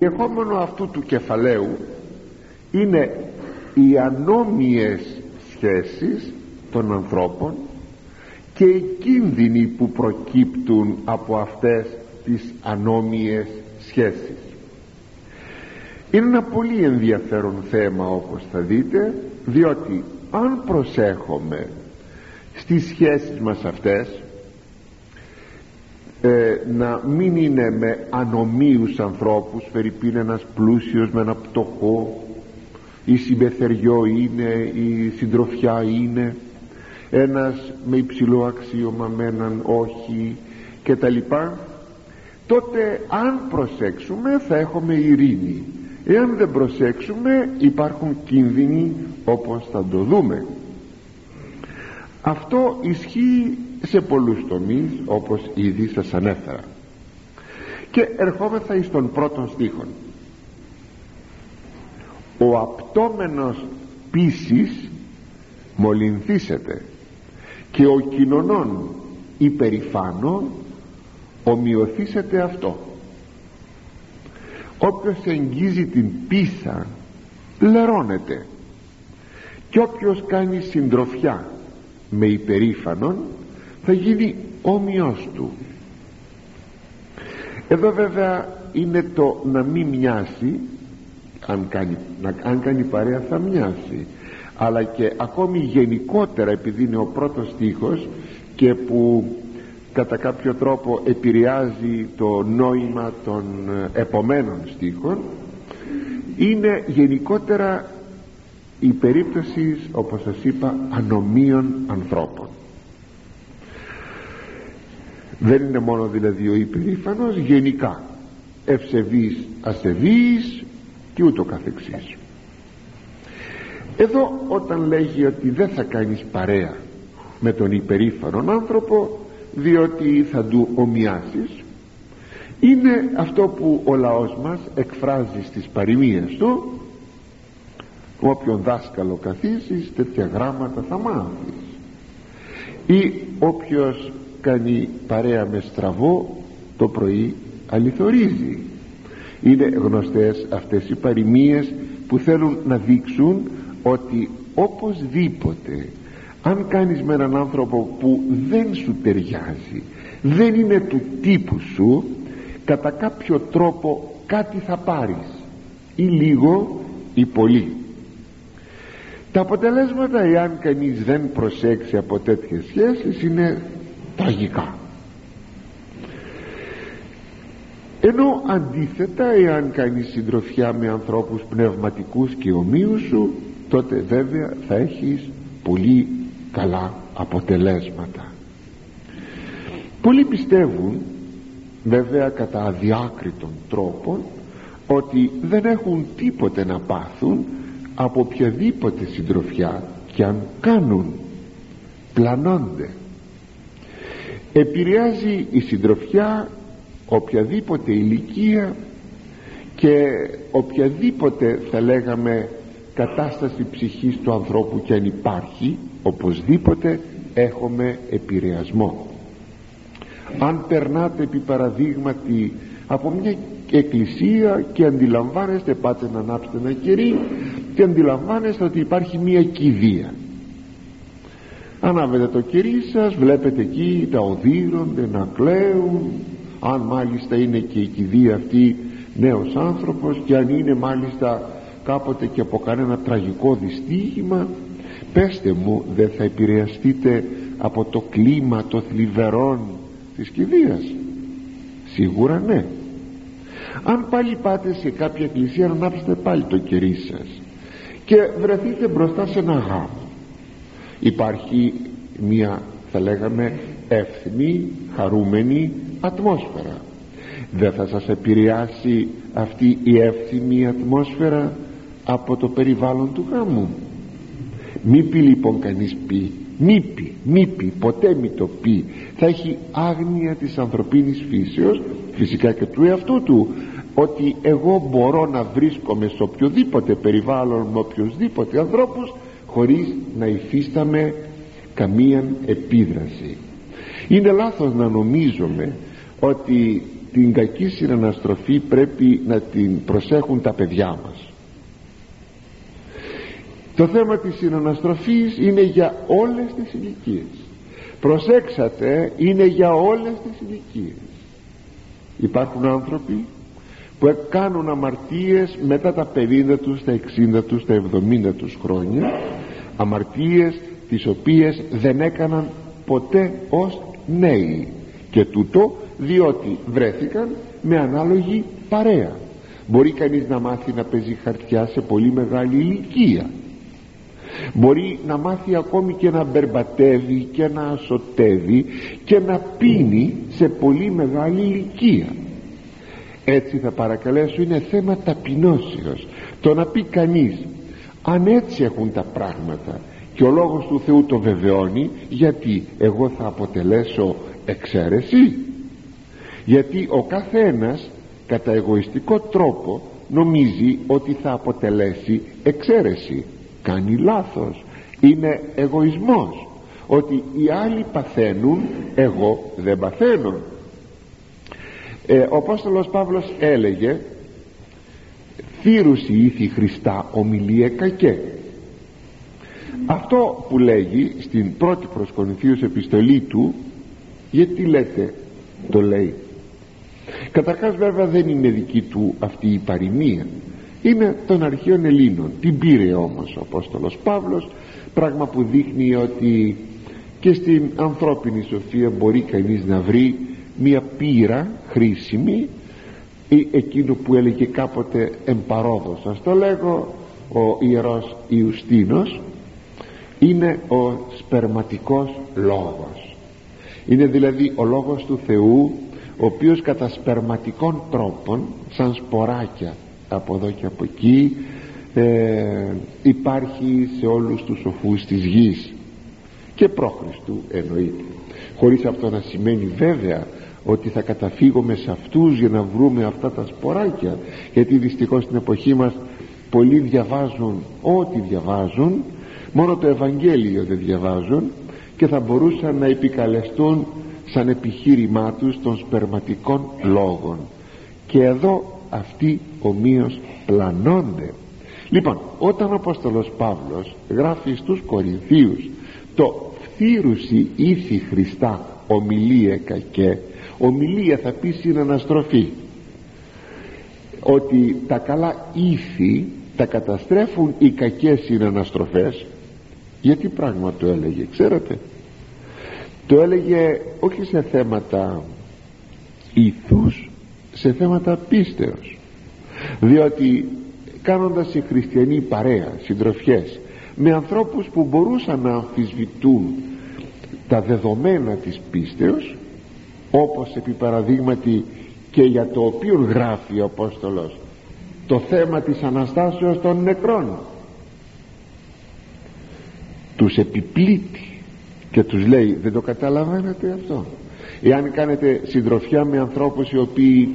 Εχόμενο αυτού του κεφαλαίου είναι οι ανώμιες σχέσεις των ανθρώπων και οι κίνδυνοι που προκύπτουν από αυτές τις ανώμιες σχέσεις. Είναι ένα πολύ ενδιαφέρον θέμα όπως θα δείτε διότι αν προσέχουμε στις σχέσεις μας αυτές ε, να μην είναι με ανομίους ανθρώπους φερειπίν ένας πλούσιος με ένα πτωχό. Η συμπεθεριό είναι η συντροφιά είναι. Ένας με υψηλό αξίωμα με έναν όχι και τα λοιπά. Τότε αν προσέξουμε θα έχουμε ειρήνη. Εάν δεν προσέξουμε υπάρχουν κίνδυνοι όπως θα το δούμε. Αυτό ισχύει σε πολλούς τομείς όπως ήδη σας ανέφερα. Και ερχόμεθα εις τον πρώτον στίχον. Ο απτόμενος πίσης μολυνθήσεται και ο κοινωνών υπερηφάνων ομοιωθήσεται αυτό. Όποιος εγγίζει την πίθα λερώνεται. Και όποιος κάνει συντροφιά με υπερήφανον θα γίνει όμοιος του. Εδώ βέβαια είναι το να μην μοιάσει αν κάνει, να, αν κάνει παρέα θα μοιάσει. Αλλά και ακόμη γενικότερα επειδή είναι ο πρώτος στίχος και που κατά κάποιο τρόπο επηρεάζει το νόημα των επομένων στίχων είναι γενικότερα η περίπτωση όπως σας είπα ανομίων ανθρώπων δεν είναι μόνο δηλαδή ο υπερήφανος γενικά. Ευσεβής ασεβής και ούτω καθεξής. Εδώ όταν λέγει ότι δεν θα κάνεις παρέα με τον υπερήφανον άνθρωπο διότι θα του ομοιάσεις είναι αυτό που ο λαός μας εκφράζει στις παροιμίες του όποιον δάσκαλο καθίσεις τέτοια γράμματα θα μάθεις ή όποιος κάνει παρέα με στραβό το πρωί αληθορίζει. Είναι γνωστές αυτές οι παροιμίες που θέλουν να δείξουν ότι οπωσδήποτε αν κάνεις με έναν άνθρωπο που δεν σου ταιριάζει δεν είναι του τύπου σου κατά κάποιο τρόπο κάτι θα πάρεις. Ή λίγο ή πολύ. Τα αποτελέσματα εάν κανείς δεν προσέξει από τέτοιες σχέσεις είναι τραγικά. Ενώ αντίθετα εάν κάνει συντροφιά με ανθρώπους πνευματικούς και ομοίους σου τότε βέβαια θα έχεις πολύ καλά αποτελέσματα. Πολλοί πιστεύουν βέβαια κατά αδιάκριτων τρόπων ότι δεν έχουν τίποτε να πάθουν από οποιαδήποτε συντροφιά και αν κάνουν πλανώνται επηρεάζει η συντροφιά οποιαδήποτε ηλικία και οποιαδήποτε θα λέγαμε κατάσταση ψυχής του ανθρώπου και αν υπάρχει οπωσδήποτε έχουμε επηρεασμό. Αν περνάτε επί παραδείγματι από μια εκκλησία και αντιλαμβάνεστε πάτε να ανάψετε ένα κερί και αντιλαμβάνεστε ότι υπάρχει μια κηδεία ανάβετε το κερί σας βλέπετε εκεί τα οδύρονται να κλαίουν. Αν μάλιστα είναι και η κηδεία αυτή νέος άνθρωπος και αν είναι μάλιστα κάποτε και από κανένα τραγικό δυστύχημα πέστε μου δεν θα επηρεαστείτε από το κλίμα των θλιβερών της κηδείας. Σίγουρα ναι. Αν πάλι πάτε σε κάποια εκκλησία να ανάψετε πάλι το κερί σας και βρεθείτε μπροστά σε ένα γάμο υπάρχει μια θα λέγαμε εύθυμη χαρούμενη ατμόσφαιρα. Δεν θα σας επηρεάσει αυτή η εύθυμη ατμόσφαιρα από το περιβάλλον του γάμου. Μη πει λοιπόν κανείς πει μη πει, μη πει, ποτέ μη το πει. Θα έχει άγνοια της ανθρωπίνης φύσεως φυσικά και του εαυτού του ότι εγώ μπορώ να βρίσκομαι σε οποιοδήποτε περιβάλλον με οποιοδήποτε ανθρώπους χωρίς να υφίσταμε καμία επίδραση είναι λάθος να νομίζουμε ότι την κακή συναναστροφή πρέπει να την προσέχουν τα παιδιά μας το θέμα της συναναστροφής είναι για όλες τις ηλικίες. προσέξατε είναι για όλες τις ηλικίες. υπάρχουν άνθρωποι που κάνουν αμαρτίες μετά τα 50 τους, τα 60 τους, τα 70 τους χρόνια αμαρτίες τις οποίες δεν έκαναν ποτέ ως νέοι. Και τούτο διότι βρέθηκαν με ανάλογη παρέα. Μπορεί κανείς να μάθει να παίζει χαρτιά σε πολύ μεγάλη ηλικία. Μπορεί να μάθει ακόμη και να μπερμπατεύει και να ασωτεύει και να πίνει σε πολύ μεγάλη ηλικία έτσι θα παρακαλέσω είναι θέμα ταπεινώσεως. Το να πει κανείς αν έτσι έχουν τα πράγματα και ο λόγος του Θεού το βεβαιώνει γιατί εγώ θα αποτελέσω εξαίρεση γιατί ο καθένας κατά εγωιστικό τρόπο νομίζει ότι θα αποτελέσει εξαίρεση. Κάνει λάθος. Είναι εγωισμός. Ότι οι άλλοι παθαίνουν εγώ δεν παθαίνω ε, ο Απόστολος Παύλος έλεγε θύρουση ήθη Χριστά ομιλία κακέ αυτό που λέγει στην πρώτη προς Κορινθίους επιστολή του γιατί λέτε το λέει καταρχάς βέβαια δεν είναι δική του αυτή η παροιμία. Είναι των αρχαίων Ελλήνων. Την πήρε όμως ο Απόστολος Παύλος πράγμα που δείχνει ότι και στην ανθρώπινη σοφία μπορεί κανείς να βρει μια πείρα χρήσιμη ή εκείνο που έλεγε κάποτε εμπαρόδο σας το λέγω ο ιερός Ιουστίνος είναι ο σπερματικός λόγος. Είναι δηλαδή ο λόγος του Θεού ο οποίος κατά σπερματικών τρόπων σαν σποράκια από εδώ και από εκεί ε, υπάρχει σε όλους τους σοφούς της γης. Και πρόχριστου εννοείται. Χωρίς αυτό να σημαίνει βέβαια ότι θα καταφύγουμε σε αυτούς για να βρούμε αυτά τα σποράκια. Γιατί δυστυχώς στην εποχή μας πολλοί διαβάζουν ό,τι διαβάζουν μόνο το Ευαγγέλιο δεν διαβάζουν και θα μπορούσαν να επικαλεστούν σαν επιχείρημά τους των σπερματικών λόγων. Και εδώ αυτοί ομοίως πλανώνται. Λοιπόν όταν ο Απόστολος Παύλος γράφει στους Κορινθίους το φθήρουσι ήθη Χριστά ομιλία κακέ ομιλία θα πει συναναστροφή ότι τα καλά ήθη τα καταστρέφουν οι κακές συναναστροφές. Γιατί πράγμα το έλεγε ξέρετε; Το έλεγε όχι σε θέματα ήθους σε θέματα πίστεως. Διότι κάνοντας οι χριστιανοί παρέα συντροφιές με ανθρώπους που μπορούσαν να αμφισβητούν τα δεδομένα της πίστεως όπως επί παραδείγματι και για το οποίο γράφει ο Απόστολος το θέμα της Αναστάσεως των νεκρών. Τους επιπλήττει και τους λέει δεν το καταλαβαίνετε αυτό. Εάν κάνετε συντροφιά με ανθρώπους οι οποίοι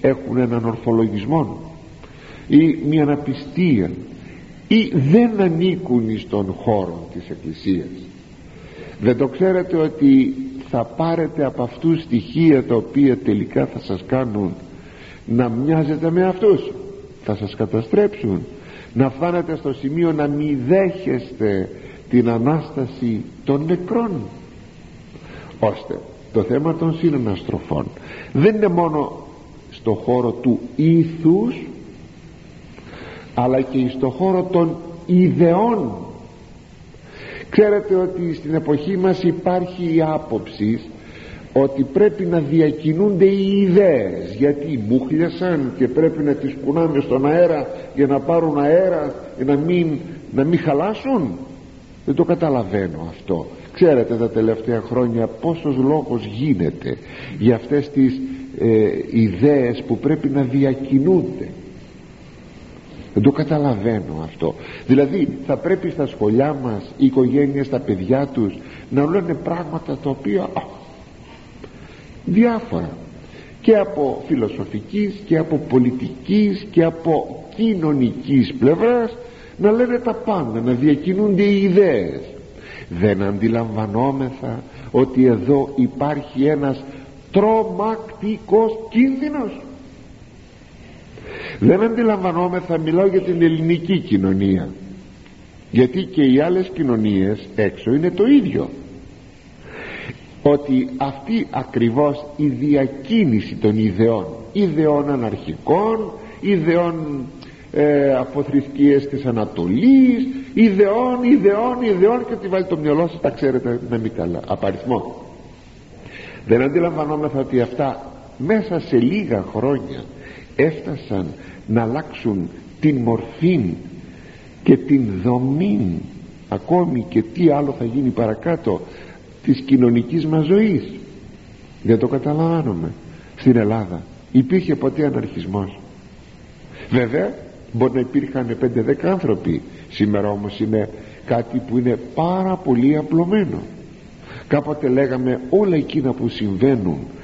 έχουν έναν ορθολογισμό ή μια αναπιστία ή δεν ανήκουν στον χώρο της Εκκλησίας δεν το ξέρετε ότι θα πάρετε από αυτούς στοιχεία τα οποία τελικά θα σας κάνουν να μοιάζετε με αυτούς. Θα σας καταστρέψουν. Να φτάνετε στο σημείο να μη δέχεστε την Ανάσταση των νεκρών. Ώστε το θέμα των συναναστροφών δεν είναι μόνο στο χώρο του ήθους αλλά και στο χώρο των ιδεών ξέρετε ότι στην εποχή μας υπάρχει η άποψη ότι πρέπει να διακινούνται οι ιδέες γιατί μούχλιασαν και πρέπει να τις κουνάμε στον αέρα για να πάρουν αέρα για να μην, να μην χαλάσουν. Δεν το καταλαβαίνω αυτό. Ξέρετε τα τελευταία χρόνια πόσος λόγος γίνεται για αυτές τις ε, ιδέες που πρέπει να διακινούνται δεν το καταλαβαίνω αυτό. Δηλαδή θα πρέπει στα σχολιά μας οι οικογένειες τα παιδιά τους να λένε πράγματα τα οποία διάφορα. Και από φιλοσοφικής και από πολιτικής και από κοινωνικής πλευράς να λένε τα πάντα να διακινούνται οι ιδέες. Δεν αντιλαμβανόμεθα ότι εδώ υπάρχει ένας τρομακτικός κίνδυνος δεν αντιλαμβανόμεθα μιλάω για την ελληνική κοινωνία. Γιατί και οι άλλες κοινωνίες έξω είναι το ίδιο. Ότι αυτή ακριβώς η διακίνηση των ιδεών ιδεών αναρχικών ιδεών ε, από θρησκείες της Ανατολής ιδεών, ιδεών, ιδεών και ότι βάλει το μυαλό σας τα ξέρετε με μη καλά. Απαριθμό. Δεν αντιλαμβανόμεθα ότι αυτά μέσα σε λίγα χρόνια έφτασαν να αλλάξουν την μορφή και την δομή ακόμη και τι άλλο θα γίνει παρακάτω της κοινωνικής μας ζωής. Δεν το καταλαβαίνουμε. Στην Ελλάδα υπήρχε ποτέ αναρχισμός. Βέβαια μπορεί να υπήρχαν 5-10 άνθρωποι. Σήμερα όμως είναι κάτι που είναι πάρα πολύ απλωμένο. Κάποτε λέγαμε όλα εκείνα που συμβαίνουν ε,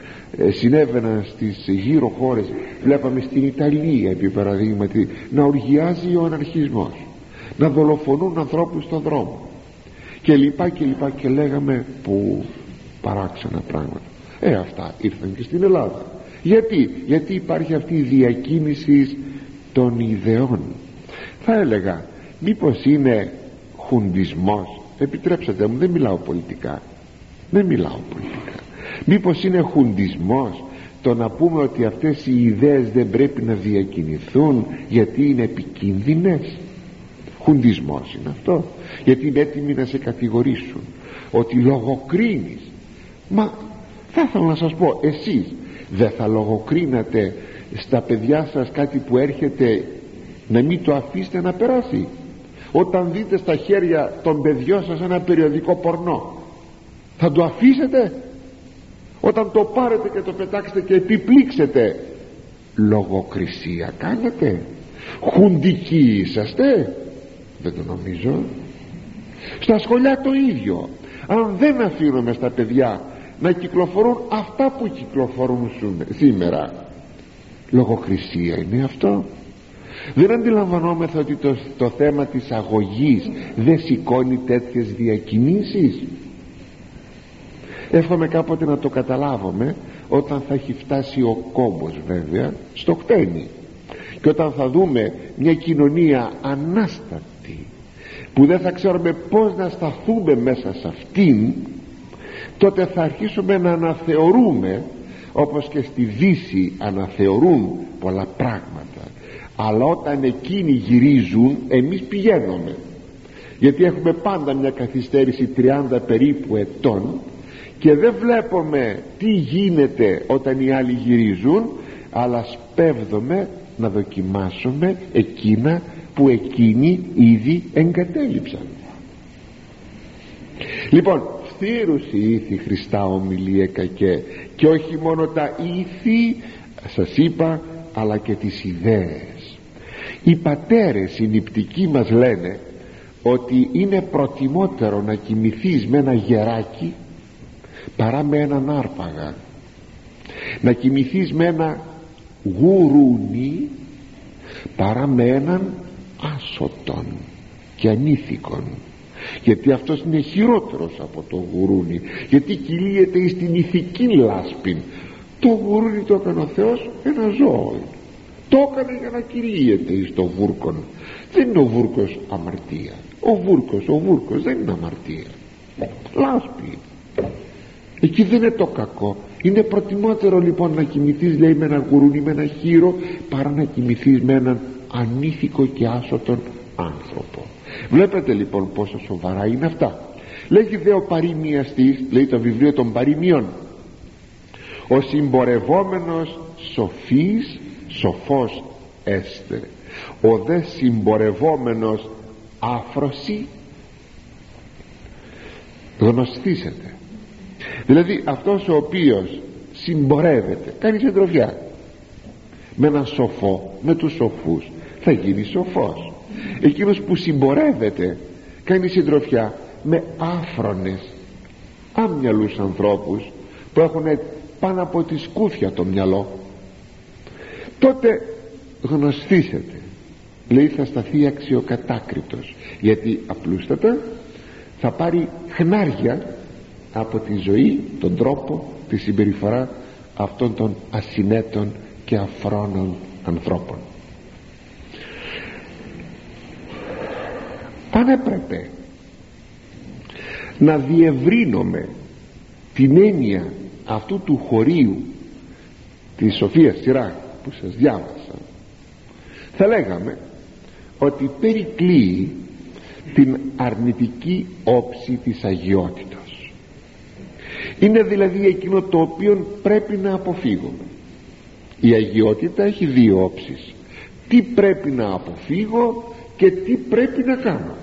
συνέβαιναν στις γύρω χώρες. Βλέπαμε στην Ιταλία επί παραδείγματι να οργιάζει ο αναρχισμός να δολοφονούν ανθρώπους στον δρόμο. Και λοιπά και λοιπά και λέγαμε που παράξενα πράγματα. Ε αυτά ήρθαν και στην Ελλάδα. Γιατί, γιατί υπάρχει αυτή η διακίνηση των ιδεών. Θα έλεγα μήπως είναι χουντισμός; Επιτρέψατε μου δεν μιλάω πολιτικά. Δεν μιλάω πολιτικά μήπως είναι χουντισμός το να πούμε ότι αυτές οι ιδέες δεν πρέπει να διακινηθούν γιατί είναι επικίνδυνες; Χουντισμός είναι αυτό. Γιατί είναι έτοιμοι να σε κατηγορήσουν ότι λογοκρίνεις. Μα θα ήθελα να σας πω εσείς δεν θα λογοκρίνατε στα παιδιά σας κάτι που έρχεται να μην το αφήσετε να περάσει. Όταν δείτε στα χέρια των παιδιών σας ένα περιοδικό πορνό θα το αφήσετε; Όταν το πάρετε και το πετάξετε και επιπλήξετε λογοκρισία κάνετε. Χουντικοί είσαστε. Δεν το νομίζω. Στα σχολιά το ίδιο. Αν δεν αφήνουμε στα παιδιά να κυκλοφορούν αυτά που κυκλοφορούν σήμερα λογοκρισία είναι αυτό. Δεν αντιλαμβανόμεθα ότι το, το θέμα της αγωγής δεν σηκώνει τέτοιες διακινήσεις εύχομαι κάποτε να το καταλάβουμε όταν θα έχει φτάσει ο κόμπος βέβαια στο χτένι. Και όταν θα δούμε μια κοινωνία ανάστατη που δεν θα ξέρουμε πως να σταθούμε μέσα σε αυτήν τότε θα αρχίσουμε να αναθεωρούμε όπως και στη Δύση αναθεωρούν πολλά πράγματα. Αλλά όταν εκείνοι γυρίζουν εμείς πηγαίνουμε. Γιατί έχουμε πάντα μια καθυστέρηση 30 περίπου ετών και δεν βλέπουμε τι γίνεται όταν οι άλλοι γυρίζουν αλλά σπέβδομαι να δοκιμάσουμε εκείνα που εκείνοι ήδη εγκατέλειψαν. Λοιπόν θύρουση ήθη Χριστά ομιλία κακέ και όχι μόνο τα ήθη σας είπα αλλά και τις ιδέες. Οι πατέρες οι νηπτικοί μας λένε ότι είναι προτιμότερο να κοιμηθείς με ένα γεράκι παρά με έναν άρπαγα. Να κοιμηθείς με ένα γουρούνι παρά με έναν άσωτον και ανήθικον. Γιατί αυτός είναι χειρότερος από το γουρούνι. Γιατί κυλίεται στην ηθική λάσπη το γουρούνι το έκανε ο Θεός ένα ζώο. Το έκανε για να κυλίεται εις το βούρκον. Δεν είναι ο βούρκος αμαρτία. Ο βούρκος, ο βούρκος δεν είναι αμαρτία. Λάσπη εκεί δεν είναι το κακό. Είναι προτιμότερο λοιπόν να κοιμηθείς λέει με ένα γουρούνι με ένα χείρο παρά να κοιμηθείς με έναν ανήθικο και άσωτον άνθρωπο. Βλέπετε λοιπόν πόσο σοβαρά είναι αυτά. Λέγει δε ο παροιμιαστής λέει το βιβλίο των παροιμιών ο συμπορευόμενος σοφής σοφός έστε. Ο δε συμπορευόμενος άφρωση γνωστήσετε δηλαδή αυτός ο οποίος συμπορεύεται κάνει συντροφιά. Με έναν σοφό με τους σοφούς θα γίνει σοφός. Εκείνος που συμπορεύεται κάνει συντροφιά με άφρονες άμυαλους ανθρώπους που έχουν πάνω από τη σκούφια το μυαλό. Τότε γνωστήσετε λέει θα σταθεί αξιοκατάκριτος γιατί απλούστατα θα πάρει χνάρια από τη ζωή τον τρόπο τη συμπεριφορά αυτών των ασυνέτων και αφρόνων ανθρώπων. Αν έπρεπε να διευρύνουμε την έννοια αυτού του χωρίου της Σοφίας Σειρά που σας διάβασα θα λέγαμε ότι περικλείει την αρνητική όψη της αγιότητας είναι δηλαδή εκείνο το οποίο πρέπει να αποφύγουμε. Η αγιότητα έχει δύο όψεις. Τι πρέπει να αποφύγω και τι πρέπει να κάνω.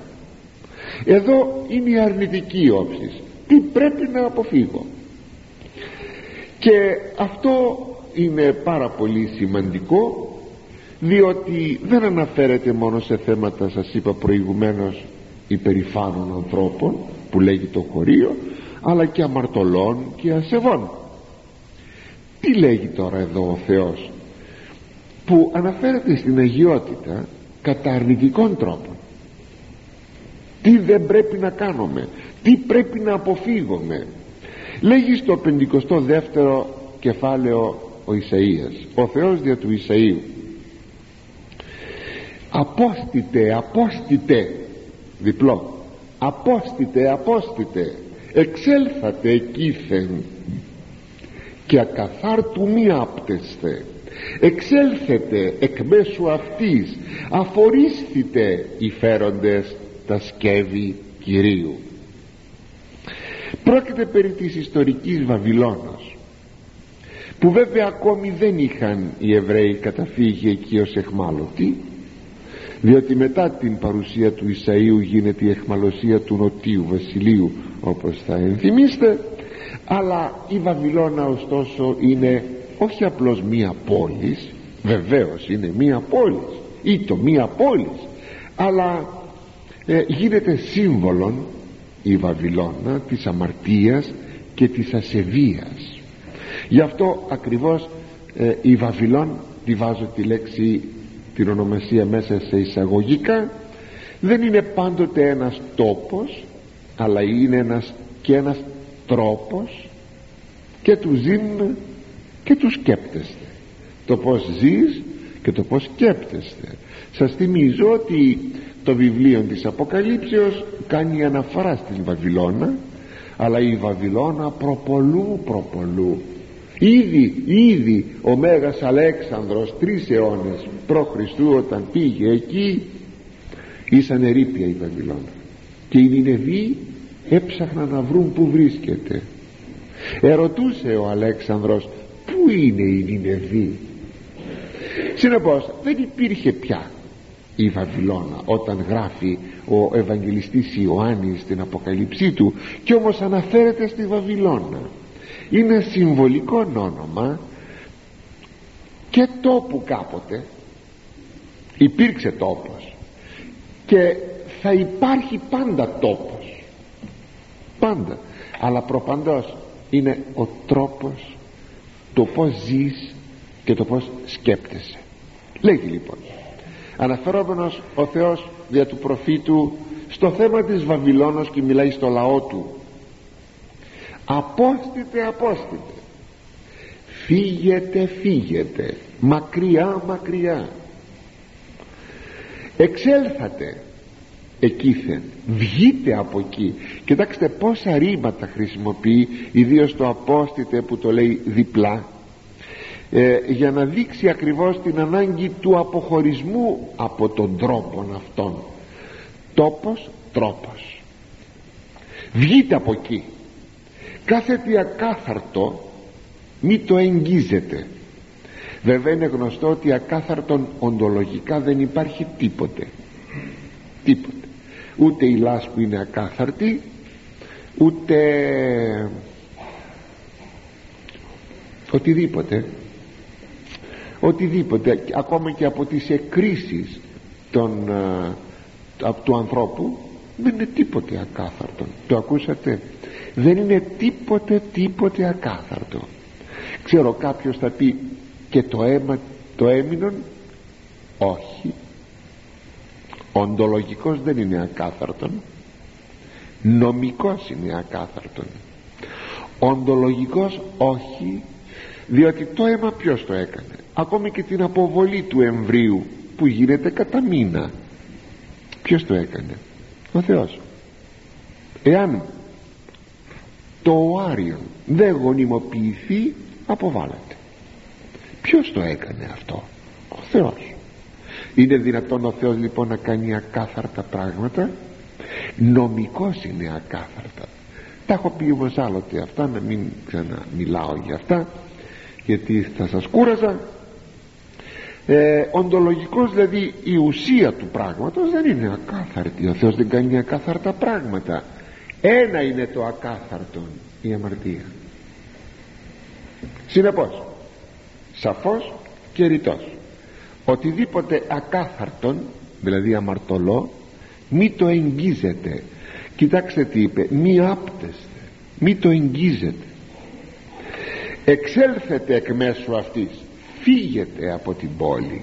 Εδώ είναι η αρνητική όψη. Τι πρέπει να αποφύγω. Και αυτό είναι πάρα πολύ σημαντικό διότι δεν αναφέρεται μόνο σε θέματα σας είπα προηγουμένως υπερηφάνων ανθρώπων που λέγει το χωρίο αλλά και αμαρτωλών και ασεβών. Τι λέγει τώρα εδώ ο Θεός που αναφέρεται στην αγιότητα κατά αρνητικών τρόπων. Τι δεν πρέπει να κάνουμε τι πρέπει να αποφύγουμε. Λέγει στο 52ο κεφάλαιο ο Ισαΐας ο Θεός δια του Ισαΐου απόστητε απόστητε διπλό απόστητε απόστητε εξέλθατε εκείθεν και ακαθάρτου μη άπτεστε. Εξέλθετε εκ μέσου αυτής αφορίσθητε οι φέροντες τα σκεύη Κυρίου. Πρόκειται περί της ιστορικής Βαβυλώνος που βέβαια ακόμη δεν είχαν οι Εβραίοι καταφύγει εκεί ως εχμάλωτοι διότι μετά την παρουσία του Ισαΐου γίνεται η εχμαλωσία του νοτίου βασιλείου όπως θα ενθυμίστε. Αλλά η Βαβυλώνα ωστόσο είναι όχι απλώς μία πόλης βεβαίως είναι μία πόλης ή το μία πόλης αλλά ε, γίνεται σύμβολον η Βαβυλώνα της αμαρτίας και της ασεβίας. Γι' αυτό ακριβώς ε, η Βαβυλών τη βάζω τη λέξη την ονομασία μέσα σε εισαγωγικά δεν είναι πάντοτε ένας τόπος αλλά είναι ένας και ένας τρόπος και τους ζήν και τους σκέπτεστε. Το πως ζεις και το πως σκέπτεστε. Σας θυμίζω ότι το βιβλίο της Αποκαλύψεως κάνει αναφορά στην Βαβυλώνα αλλά η Βαβυλώνα προπολού προπολού. Ήδη ήδη ο Μέγας Αλέξανδρος τρεις αιώνες π.Χ. όταν πήγε εκεί ήσαν ερήπια η Βαβυλώνα. Και οι Νινεβοί έψαχναν να βρουν που βρίσκεται. Ερωτούσε ο Αλέξανδρος πού είναι η Νινεβή; Συνεπώς δεν υπήρχε πια η Βαβυλώνα όταν γράφει ο Ευαγγελιστής Ιωάννης στην Αποκαλύψή του και όμως αναφέρεται στη Βαβυλώνα. Είναι συμβολικό όνομα και τόπου κάποτε. Υπήρξε τόπος και θα υπάρχει πάντα τόπος πάντα. Αλλά προπαντός είναι ο τρόπος το πως ζεις και το πως σκέπτεσαι. Λέγει λοιπόν αναφερόμενος ο Θεός δια του προφήτου στο θέμα της Βαβυλώνος και μιλάει στο λαό του. Απόστητε απόστητε φύγετε φύγετε μακριά μακριά. Εξέλθατε εκείθεν. Βγείτε από εκεί. Κοιτάξτε πόσα ρήματα χρησιμοποιεί ιδίως το απόστητε που το λέει διπλά ε, για να δείξει ακριβώς την ανάγκη του αποχωρισμού από τον τρόπο αυτόν. Τόπος τρόπος. Βγείτε από εκεί. Κάθε τι ακάθαρτο μη το εγγίζετε. Βέβαια είναι γνωστό ότι ακάθαρτον οντολογικά δεν υπάρχει τίποτε. Τίποτε ούτε η λάσπη είναι ακάθαρτη ούτε οτιδήποτε. Οτιδήποτε ακόμα και από τις εκκρίσεις των, του ανθρώπου δεν είναι τίποτε ακάθαρτο. Το ακούσατε; Δεν είναι τίποτε τίποτε ακάθαρτο. Ξέρω κάποιος θα πει και το αίμα το έμεινον όχι οντολογικός δεν είναι ακάθαρτον. Νομικός είναι ακάθαρτον. Οντολογικός όχι διότι το αίμα ποιος το έκανε; Ακόμη και την αποβολή του εμβρίου που γίνεται κατά μήνα. Ποιος το έκανε; Ο Θεός. Εάν το οάριο δεν γονιμοποιηθεί αποβάλλεται. Ποιος το έκανε αυτό; Ο Θεός είναι δυνατόν ο Θεός λοιπόν να κάνει ακάθαρτα πράγματα; Νομικός είναι ακάθαρτα. Τα έχω πει όμως άλλοτε αυτά να μην ξαναμιλάω για αυτά γιατί θα σας κούραζα. Ε, οντολογικός δηλαδή η ουσία του πράγματος δεν είναι ακάθαρτη. Ο Θεός δεν κάνει ακάθαρτα πράγματα. Ένα είναι το ακάθαρτο η αμαρτία. Συνεπώς σαφώς και ρητός οτιδήποτε ακάθαρτον δηλαδή αμαρτωλό μη το εγγίζετε. Κοιτάξτε τι είπε μη άπτεστε μη το εγγίζετε. Εξέλθετε εκ μέσω αυτής φύγετε από την πόλη.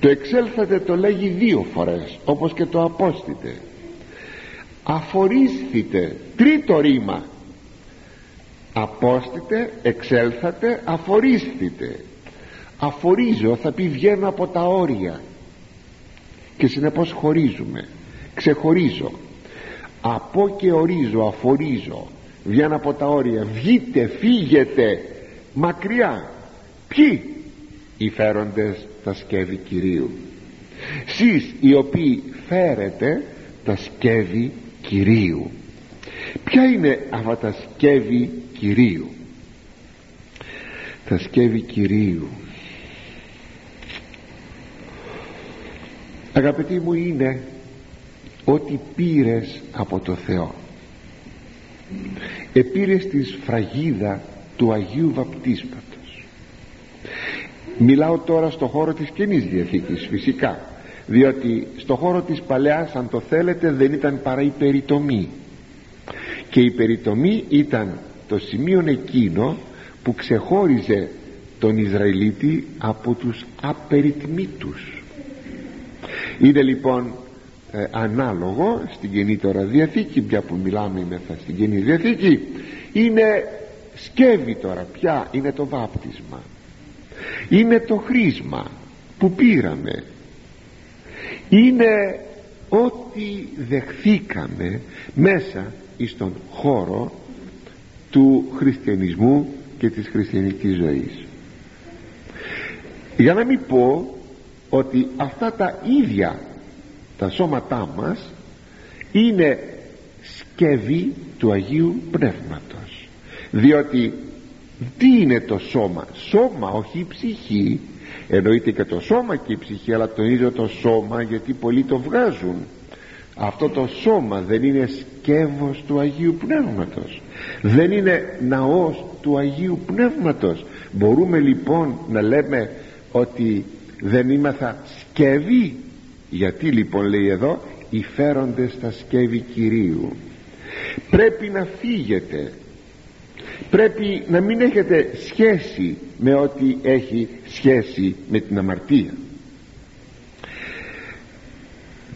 Το εξέλθετε το λέγει δύο φορές όπως και το απόστητε. Αφορίσθητε τρίτο ρήμα. Απόστητε εξέλθατε αφορίσθητε αφορίζω θα πει βγαίνω από τα όρια. Και συνεπώς χωρίζουμε. Ξεχωρίζω. Από και ορίζω αφορίζω. Βγαίνω από τα όρια. Βγείτε φύγετε. Μακριά. Ποιοι; Οι φέροντες τα σκεύη Κυρίου. Σεις οι οποίοι φέρετε τα σκεύη Κυρίου. Ποια είναι αυτά τα σκεύη Κυρίου; Τα σκεύη Κυρίου αγαπητοί μου είναι ότι πήρες από το Θεό. Επήρες τη σφραγίδα του Αγίου Βαπτίσματος. Μιλάω τώρα στο χώρο της Καινής Διαθήκης φυσικά διότι στο χώρο της Παλαιάς αν το θέλετε δεν ήταν παρά η περιτομή. Και η περιτομή ήταν το σημείο εκείνο που ξεχώριζε τον Ισραηλίτη από τους απεριτμήτους είναι λοιπόν ε, ανάλογο στην Καινή τώρα Διαθήκη πια που μιλάμε μέσα στην Καινή Διαθήκη είναι σκεύη τώρα πια είναι το βάπτισμα. Είναι το χρήσμα που πήραμε. Είναι ό,τι δεχθήκαμε μέσα στον χώρο του χριστιανισμού και της χριστιανικής ζωής. Για να μην πω ότι αυτά τα ίδια τα σώματά μας είναι σκευή του Αγίου Πνεύματος. Διότι τι είναι το σώμα; Σώμα όχι η ψυχή. Εννοείται και το σώμα και η ψυχή αλλά τονίζω το σώμα γιατί πολλοί το βγάζουν. Αυτό το σώμα δεν είναι σκεύος του Αγίου Πνεύματος. Δεν είναι ναός του Αγίου Πνεύματος. Μπορούμε λοιπόν να λέμε ότι δεν είμαθα σκεύη γιατί λοιπόν λέει εδώ οι φέροντες στα σκεύη Κυρίου. Πρέπει να φύγετε. Πρέπει να μην έχετε σχέση με ό,τι έχει σχέση με την αμαρτία.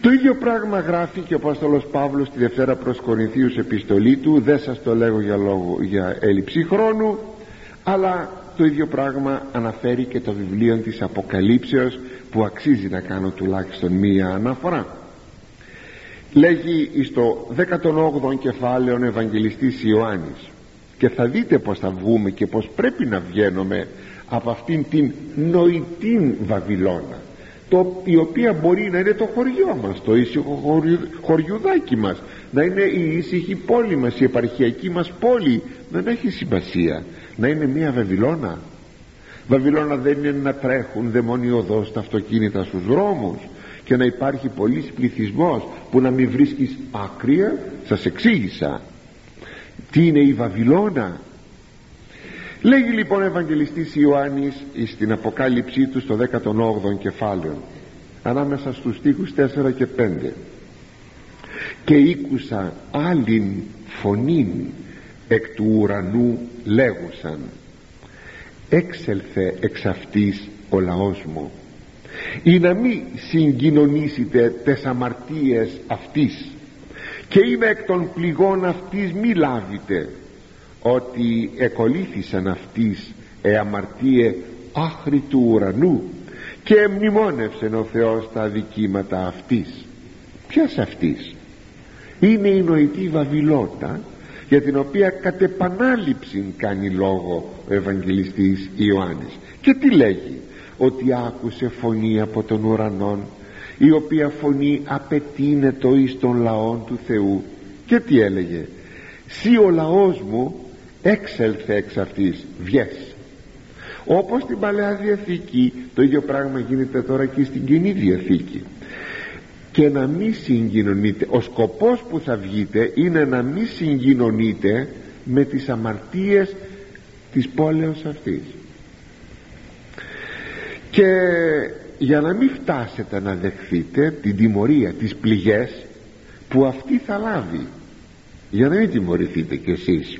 Το ίδιο πράγμα γράφει και ο Απόστολος Παύλος στη Δευτέρα προς Κορινθίους επιστολή του. Δεν σας το λέγω για, λόγο, για έλλειψη χρόνου αλλά το ίδιο πράγμα αναφέρει και το βιβλίο της Αποκαλύψεως που αξίζει να κάνω τουλάχιστον μία αναφορά. Λέγει στο 18ο κεφάλαιο Ευαγγελιστής Ιωάννης. Και θα δείτε πως θα βγούμε και πως πρέπει να βγαίνουμε από αυτήν την νοητή Βαβυλώνα το, η οποία μπορεί να είναι το χωριό μας το ήσυχο χωριουδάκι μας να είναι η ήσυχη πόλη μας η επαρχιακή μας πόλη. Δεν έχει σημασία να είναι μια Βαβυλώνα Βαβυλώνα δεν είναι να τρέχουν δαιμονιωδώς τα αυτοκίνητα στους δρόμους και να υπάρχει πολλής πληθυσμός που να μην βρίσκεις άκρια σας εξήγησα. Τι είναι η Βαβυλώνα; Λέγει λοιπόν ο Ευαγγελιστής Ιωάννης στην αποκάλυψή του στο 18ο κεφάλαιο ανάμεσα στους στίχους 4 και 5 και ήκουσα άλλην φωνήν εκ του ουρανού λέγουσαν έξελθε εξ αυτής ο λαός μου ή να μη συγκοινωνήσετε τες αμαρτίες αυτής και είμαι εκ των πληγών αυτής μη λάβετε ότι εκολύθησαν αυτής ε αμαρτίε άχρη του ουρανού και μνημόνευσε ο Θεός τα αδικήματα αυτής ποιας αυτής; Είναι η νοητή Βαβυλώνα για την οποία κατ' επανάληψη κάνει λόγο ο Ευαγγελιστής Ιωάννης. Και τι λέγει; Ότι άκουσε φωνή από τον ουρανόν η οποία φωνή απαιτείνετο εις των λαών του Θεού. Και τι έλεγε; «Σύ ο λαός μου έξελθε εξ αυτής βιές όπως στην Παλαιά Διαθήκη το ίδιο πράγμα γίνεται τώρα και στην Κοινή Διαθήκη και να μην συγκοινωνείτε. Ο σκοπός που θα βγείτε είναι να μην συγκοινωνείτε με τις αμαρτίες της πόλεως αυτής. Και για να μην φτάσετε να δεχθείτε την τιμωρία τις πληγές που αυτή θα λάβει για να μην τιμωρηθείτε κι εσείς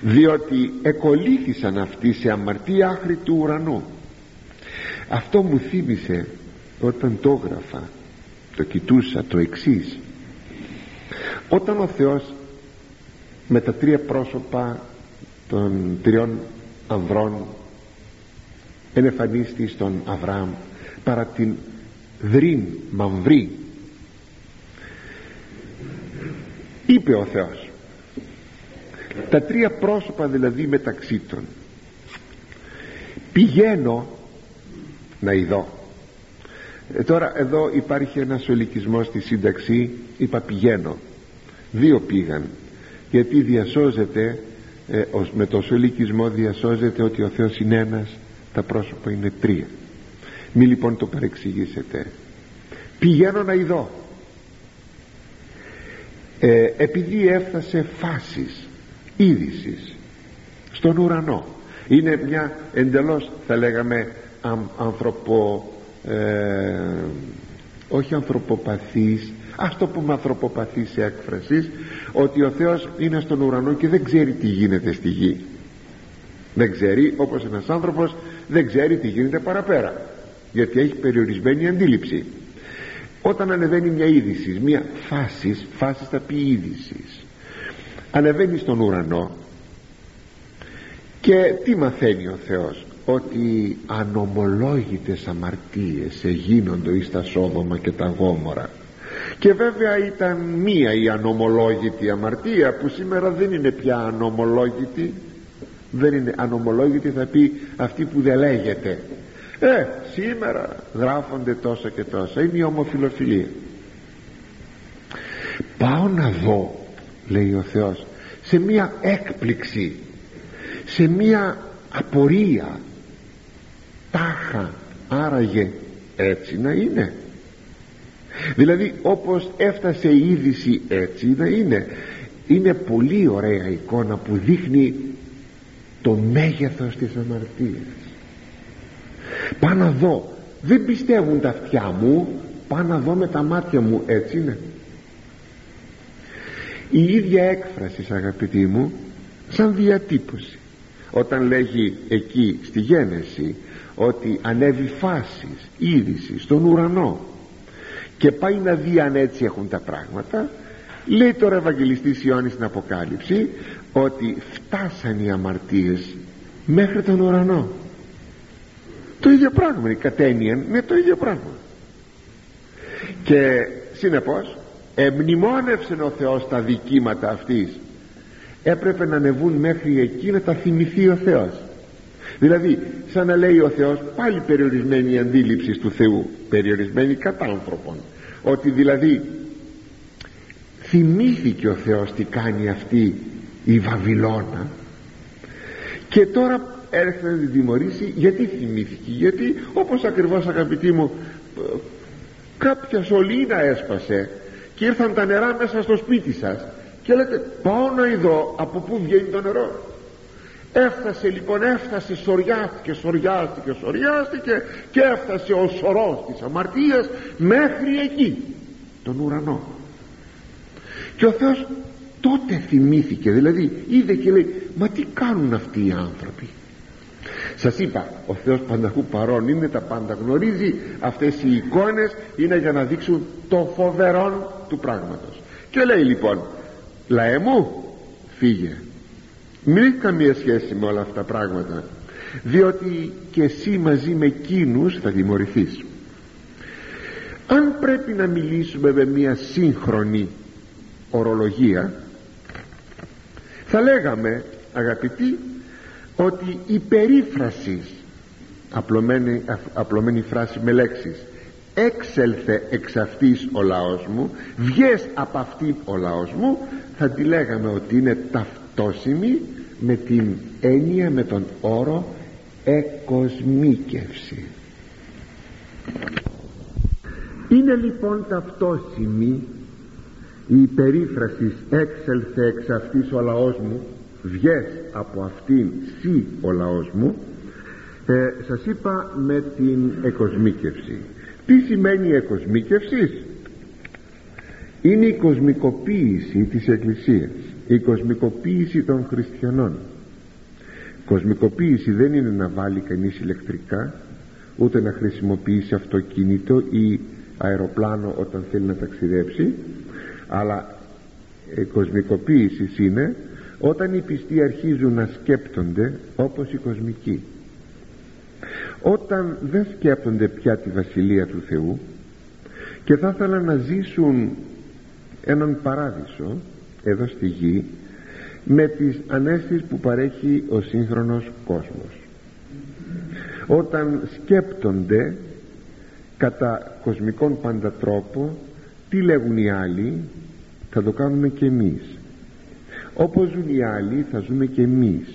διότι εκολύθησαν αυτοί σε αμαρτία άχρη του ουρανού. Αυτό μου θύμισε όταν το έγραφα το κοιτούσα το εξής. Όταν ο Θεός με τα τρία πρόσωπα των τριών ανδρών ενεφανίστη στον Αβραάμ παρά την δρύν μαμβρή είπε ο Θεός τα τρία πρόσωπα δηλαδή μεταξύ των πηγαίνω να ειδώ ε, τώρα εδώ υπάρχει ένας ολικισμός στη σύνταξη. Είπα πηγαίνω δύο πήγαν. Γιατί διασώζεται ε, με το σολικισμό διασώζεται ότι ο Θεός είναι ένας τα πρόσωπα είναι τρία. Μη λοιπόν το παρεξηγήσετε. Πηγαίνω να ειδώ ε, επειδή έφτασε φάσης είδησης στον ουρανό είναι μια εντελώς θα λέγαμε ανθρωπο ε, όχι ανθρωποπαθής ας το πούμε ανθρωποπαθής σε έκφρασης ότι ο Θεός είναι στον ουρανό και δεν ξέρει τι γίνεται στη γη. Δεν ξέρει όπως ένας άνθρωπος δεν ξέρει τι γίνεται παραπέρα γιατί έχει περιορισμένη αντίληψη. Όταν ανεβαίνει μια είδηση μια φάση φάση θα πει είδηση. Ανεβαίνει στον ουρανό και τι μαθαίνει ο Θεός; Ότι ανομολόγητες αμαρτίες εγίνονται εις τα Σόδομα και τα Γόμορα. Και βέβαια ήταν μία η ανομολόγητη αμαρτία που σήμερα δεν είναι πια ανομολόγητη. Δεν είναι ανομολόγητη θα πει αυτή που δεν λέγεται. Ε σήμερα γράφονται τόσα και τόσα. Είναι η ομοφιλοφιλία. Πάω να δω λέει ο Θεός σε μία έκπληξη σε μία απορία τάχα άραγε έτσι να είναι. Δηλαδή όπως έφτασε η είδηση έτσι να είναι είναι πολύ ωραία εικόνα που δείχνει το μέγεθος της αμαρτίας. Πάω να δω. Δεν πιστεύουν τα αυτιά μου. Πάω να δω με τα μάτια μου έτσι είναι. Η ίδια έκφραση αγαπητοί μου σαν διατύπωση. Όταν λέγει εκεί στη γένεση ότι ανέβει φάσεις είδησης στον ουρανό. Και πάει να δει αν έτσι έχουν τα πράγματα. Λέει τώρα Ευαγγελιστής Ιωάννης στην Αποκάλυψη ότι φτάσαν οι αμαρτίες μέχρι τον ουρανό. Το ίδιο πράγμα η κατένιαν είναι το ίδιο πράγμα. Και συνεπώς εμνημόνευσε ο Θεός τα δικήματα αυτής. Έπρεπε να ανεβούν μέχρι εκεί να τα θυμηθεί ο Θεός δηλαδή σαν να λέει ο Θεός πάλι περιορισμένη η αντίληψη του Θεού. Περιορισμένη κατά άνθρωπων ότι δηλαδή θυμήθηκε ο Θεός τι κάνει αυτή η Βαβυλώνα. Και τώρα έρχεται να την τιμωρήσει γιατί θυμήθηκε γιατί όπως ακριβώς αγαπητοί μου κάποια σωλήνα έσπασε και ήρθαν τα νερά μέσα στο σπίτι σας. Και λέτε πάω να ειδώ από πού βγαίνει το νερό έφτασε λοιπόν έφτασε σοριάστηκε σοριάστηκε σοριάστηκε και έφτασε ο σωρός της αμαρτίας μέχρι εκεί τον ουρανό. Και ο Θεός τότε θυμήθηκε δηλαδή είδε και λέει μα τι κάνουν αυτοί οι άνθρωποι; Σας είπα ο Θεός πανταχού παρόν είναι τα πάντα γνωρίζει αυτές οι εικόνες είναι για να δείξουν το φοβερό του πράγματος. Και λέει λοιπόν λαέ μου φύγε μην έχεις καμία σχέση με όλα αυτά τα πράγματα. Διότι και εσύ μαζί με εκείνους θα τιμωρηθείς. Αν πρέπει να μιλήσουμε με μια σύγχρονη ορολογία θα λέγαμε αγαπητοί ότι η περίφραση απλωμένη, απλωμένη φράση με λέξεις έξελθε εξ αυτής ο λαός μου βγες από αυτή ο λαός μου θα τη λέγαμε ότι είναι ταυτόσιμη με την έννοια με τον όρο εκοσμίκευση. Είναι λοιπόν ταυτόσιμη η περίφραση έξελθε εξ αυτής ο λαός μου βγες από αυτήν σύ ο λαός μου ε, σας είπα με την εκοσμίκευση. Τι σημαίνει η εκοσμίκευση; Είναι η κοσμικοποίηση της Εκκλησίας η κοσμικοποίηση των χριστιανών. Κοσμικοποίηση δεν είναι να βάλει κανείς ηλεκτρικά ούτε να χρησιμοποιήσει αυτοκίνητο ή αεροπλάνο όταν θέλει να ταξιδέψει αλλά η κοσμικοποίηση είναι όταν οι πιστοί αρχίζουν να σκέπτονται όπως οι κοσμικοί. Όταν δεν σκέπτονται πια τη Βασιλεία του Θεού και θα ήθελαν να ζήσουν έναν παράδεισο εδώ στη γη με τις ανέστης που παρέχει ο σύγχρονος κόσμος. Όταν σκέπτονται κατά κοσμικών πάντα τρόπο τι λέγουν οι άλλοι θα το κάνουμε και εμείς. Όπως ζουν οι άλλοι θα ζούμε και εμείς.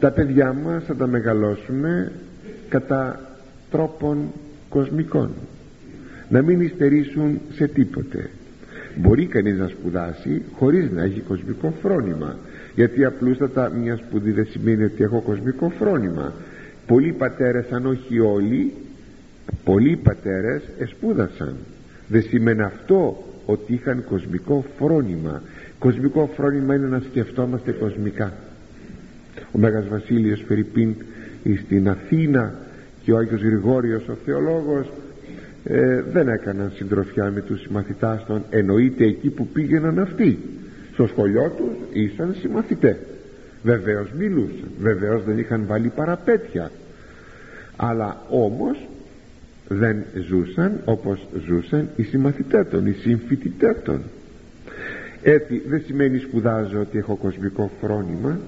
Τα παιδιά μας θα τα μεγαλώσουμε κατά τρόπον κοσμικών να μην υστερήσουν σε τίποτε μπορεί κανείς να σπουδάσει χωρίς να έχει κοσμικό φρόνημα. Γιατί απλούστατα μια σπουδή δεν σημαίνει ότι έχω κοσμικό φρόνημα. Πολλοί πατέρες αν όχι όλοι πολλοί πατέρες εσπούδασαν. Δεν σημαίνει αυτό ότι είχαν κοσμικό φρόνημα. Κοσμικό φρόνημα είναι να σκεφτόμαστε κοσμικά. Ο Μέγας Βασίλειος Φερρυπίν στην Αθήνα και ο Άγιος Γρηγόριος ο θεολόγος ε, δεν έκαναν συντροφιά με τους συμμαθητάς των. Εννοείται εκεί που πήγαιναν αυτοί. Στο σχολείο τους ήσαν συμμαθητές. Βεβαίως μιλούσαν. Βεβαίως δεν είχαν βάλει παραπέτια. Αλλά όμως δεν ζούσαν όπως ζούσαν οι συμμαθητές των οι συμφοιτητές των. Έτσι δεν σημαίνει σπουδάζω ότι έχω κοσμικό φρόνημα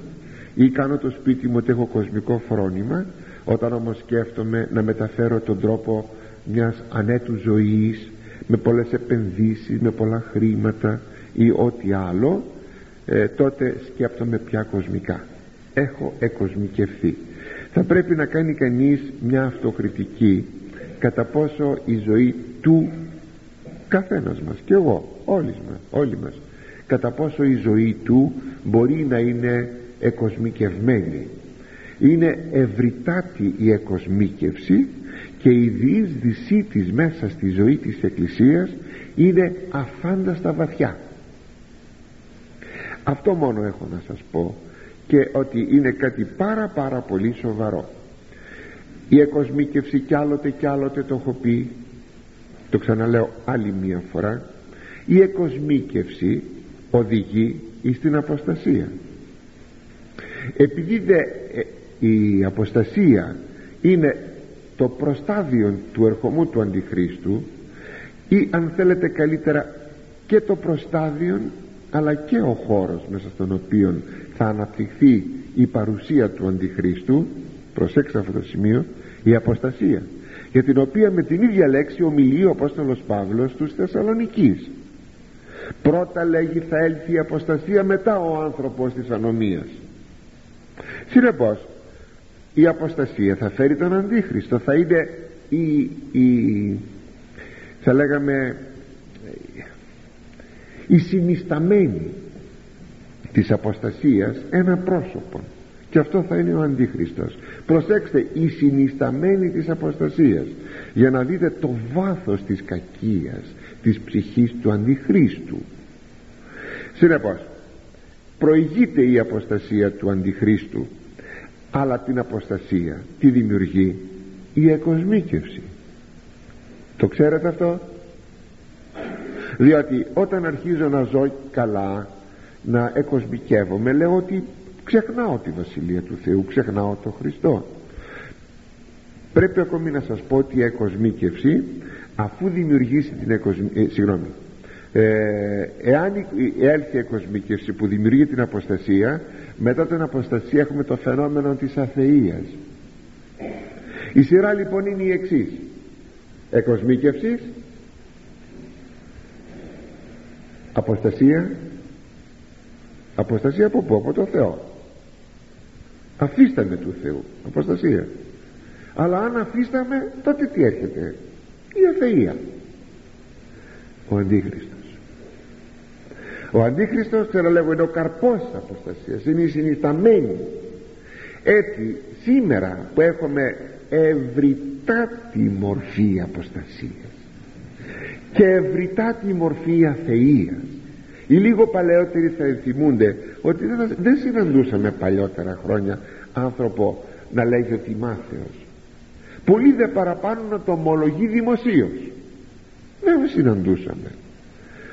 ή κάνω το σπίτι μου ότι έχω κοσμικό φρόνημα. Όταν όμως σκέφτομαι να μεταφέρω τον τρόπο μιας ανέτου ζωής με πολλές επενδύσεις, με πολλά χρήματα ή ό,τι άλλο ε, τότε σκέπτομαι πια κοσμικά. Έχω εκοσμικευθεί. Θα πρέπει να κάνει κανείς μια αυτοκριτική κατά πόσο η ζωή του καθένας μας και εγώ όλοι μας, όλοι μας κατά πόσο η ζωή του μπορεί να είναι εκοσμικευμένη. Είναι ευρυτάτη η εκοσμίκευση και η διείσδυσή της μέσα στη ζωή της Εκκλησίας είναι αφάνταστα βαθιά. Αυτό μόνο έχω να σας πω και ότι είναι κάτι πάρα πάρα πολύ σοβαρό. Η εκοσμίκευση κι άλλοτε κι άλλοτε το έχω πει το ξαναλέω άλλη μία φορά η εκοσμίκευση οδηγεί στην αποστασία. Επειδή δε, ε, η αποστασία είναι το προστάδιο του ερχομού του Αντιχρίστου ή αν θέλετε καλύτερα και το προστάδιο αλλά και ο χώρος μέσα στον οποίο θα αναπτυχθεί η παρουσία του Αντιχρίστου προσέξτε αυτό το σημείο η αποστασία για την οποία με την ίδια λέξη ομιλεί ο Απόστολος Παύλος στους Θεσσαλονικείς. Πρώτα λέγει θα έλθει η αποστασία μετά ο άνθρωπος της ανομίας συνεπώς η αποστασία θα φέρει τον Αντίχριστο θα είναι η, η θα λέγαμε η συνισταμένη της αποστασίας ένα πρόσωπο. Και αυτό θα είναι ο Αντίχριστος. Προσέξτε η συνισταμένη της αποστασίας. Για να δείτε το βάθος της κακίας της ψυχής του Αντιχρίστου. Συνεπώς προηγείται η αποστασία του Αντιχρίστου αλλά την αποστασία τι δημιουργεί η εκοσμίκευση. Το ξέρετε αυτό; Διότι όταν αρχίζω να ζω καλά να εκοσμικεύομαι λέω ότι ξεχνάω τη Βασιλεία του Θεού ξεχνάω τον Χριστό. Πρέπει ακόμη να σας πω ότι η εκοσμίκευση αφού δημιουργήσει την εκοσμίκευση ε, συγγνώμη ε, εάν έλθει η εκοσμίκευση που δημιουργεί την αποστασία μετά την αποστασία έχουμε το φαινόμενο της αθείας η σειρά λοιπόν είναι η εξής. Εκοσμίκευσης αποστασία αποστασία από πού από το Θεό. Αφήσταμε του Θεού αποστασία. Αλλά αν αφήσταμε τότε τι έρχεται; Η αθεία. Ο Αντίχριστος ο Αντίχριστος θέλω λέγω είναι ο καρπός της αποστασίας είναι η συνισταμένη έτσι σήμερα που έχουμε ευρυτάτη μορφή αποστασίας και ευρυτάτη μορφή αθείας οι λίγο παλαιότεροι θα ενθυμούνται ότι δεν, δεν συναντούσαμε παλιότερα χρόνια άνθρωπο να λέγει ότι μάθεος πολύ δε παραπάνω να το ομολογεί δημοσίως. δεν συναντούσαμε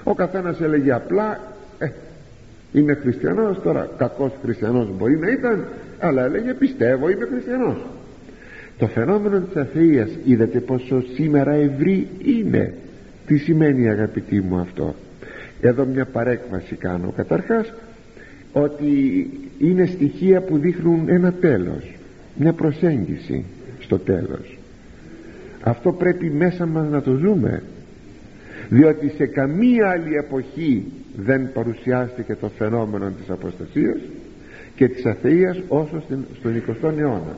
ο καθένας έλεγε απλά ε, είμαι χριστιανός τώρα κακός χριστιανός μπορεί να ήταν αλλά έλεγε πιστεύω είμαι χριστιανός το φαινόμενο της αθείας είδατε πόσο σήμερα ευρύ είναι. Τι σημαίνει αγαπητοί μου αυτό; Εδώ μια παρέκβαση κάνω. Καταρχάς ότι είναι στοιχεία που δείχνουν ένα τέλος μια προσέγγιση στο τέλος. Αυτό πρέπει μέσα μας να το ζούμε διότι σε καμία άλλη εποχή δεν παρουσιάστηκε το φαινόμενο της αποστασίας και της αθείας όσο στον 20ο αιώνα.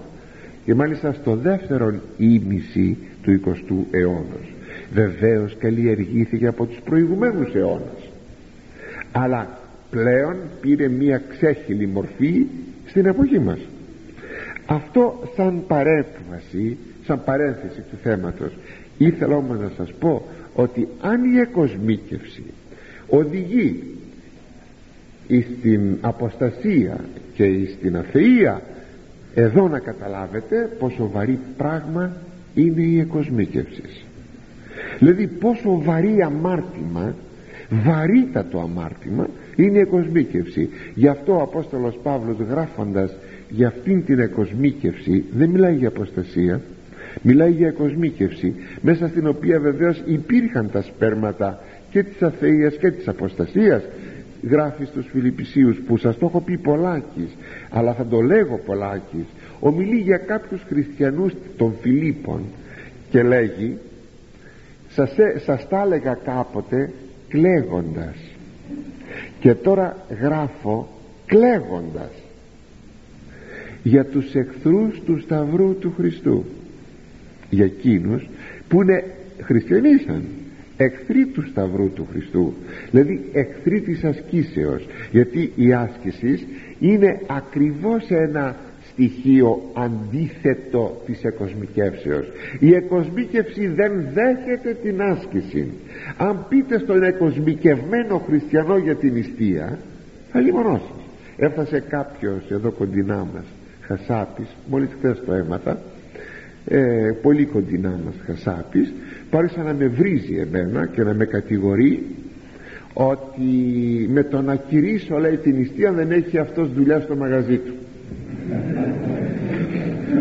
Και μάλιστα στο δεύτερο ήμιση του 20ου αιώνα βεβαίως καλλιεργήθηκε από τους προηγουμένους αιώνας αλλά πλέον πήρε μία ξέχυλη μορφή στην εποχή μας. Αυτό σαν παρέμβαση σαν παρένθεση του θέματος ήθελα όμως να σας πω ότι αν η εκοσμίκευση οδηγεί στην αποστασία και στην αθεία εδώ να καταλάβετε πόσο βαρύ πράγμα είναι η εκοσμίκευση. Δηλαδή πόσο βαρύ αμάρτημα βαρύτατο αμάρτημα είναι η εκοσμίκευση. Γι' αυτό ο Απόστολος Παύλος γράφοντας για αυτήν την εκοσμίκευση δεν μιλάει για αποστασία μιλάει για εκοσμίκευση μέσα στην οποία βεβαίως υπήρχαν τα σπέρματα και της αθείας και της αποστασίας. Γράφει στους Φιλιππισίους που σας το έχω πει πολλάκις αλλά θα το λέγω πολλάκις ομιλεί για κάποιους χριστιανούς των Φιλίππων και λέγει σας, σας τα έλεγα κάποτε κλαίγοντας. Και τώρα γράφω κλαίγοντας. Για τους εχθρούς του Σταυρού του Χριστού για εκείνους που είναι χριστιανίσαν εχθροί του Σταυρού του Χριστού. Δηλαδή εχθροί της ασκήσεως. Γιατί η άσκηση είναι ακριβώς ένα στοιχείο αντίθετο της εκοσμικεύσεως. Η εκοσμίκευση δεν δέχεται την άσκηση. Αν πείτε στον εκοσμικευμένο χριστιανό για την νηστεία θα λιμονώσει. Έφτασε κάποιος εδώ κοντινά μας Χασάπης μόλις χθες το έμαθα ε, πολύ κοντινά μας Χασάπης. Πάρεσε να με βρίζει εμένα και να με κατηγορεί ότι με το να κηρύσω λέει την νηστεία δεν έχει αυτός δουλειά στο μαγαζί του.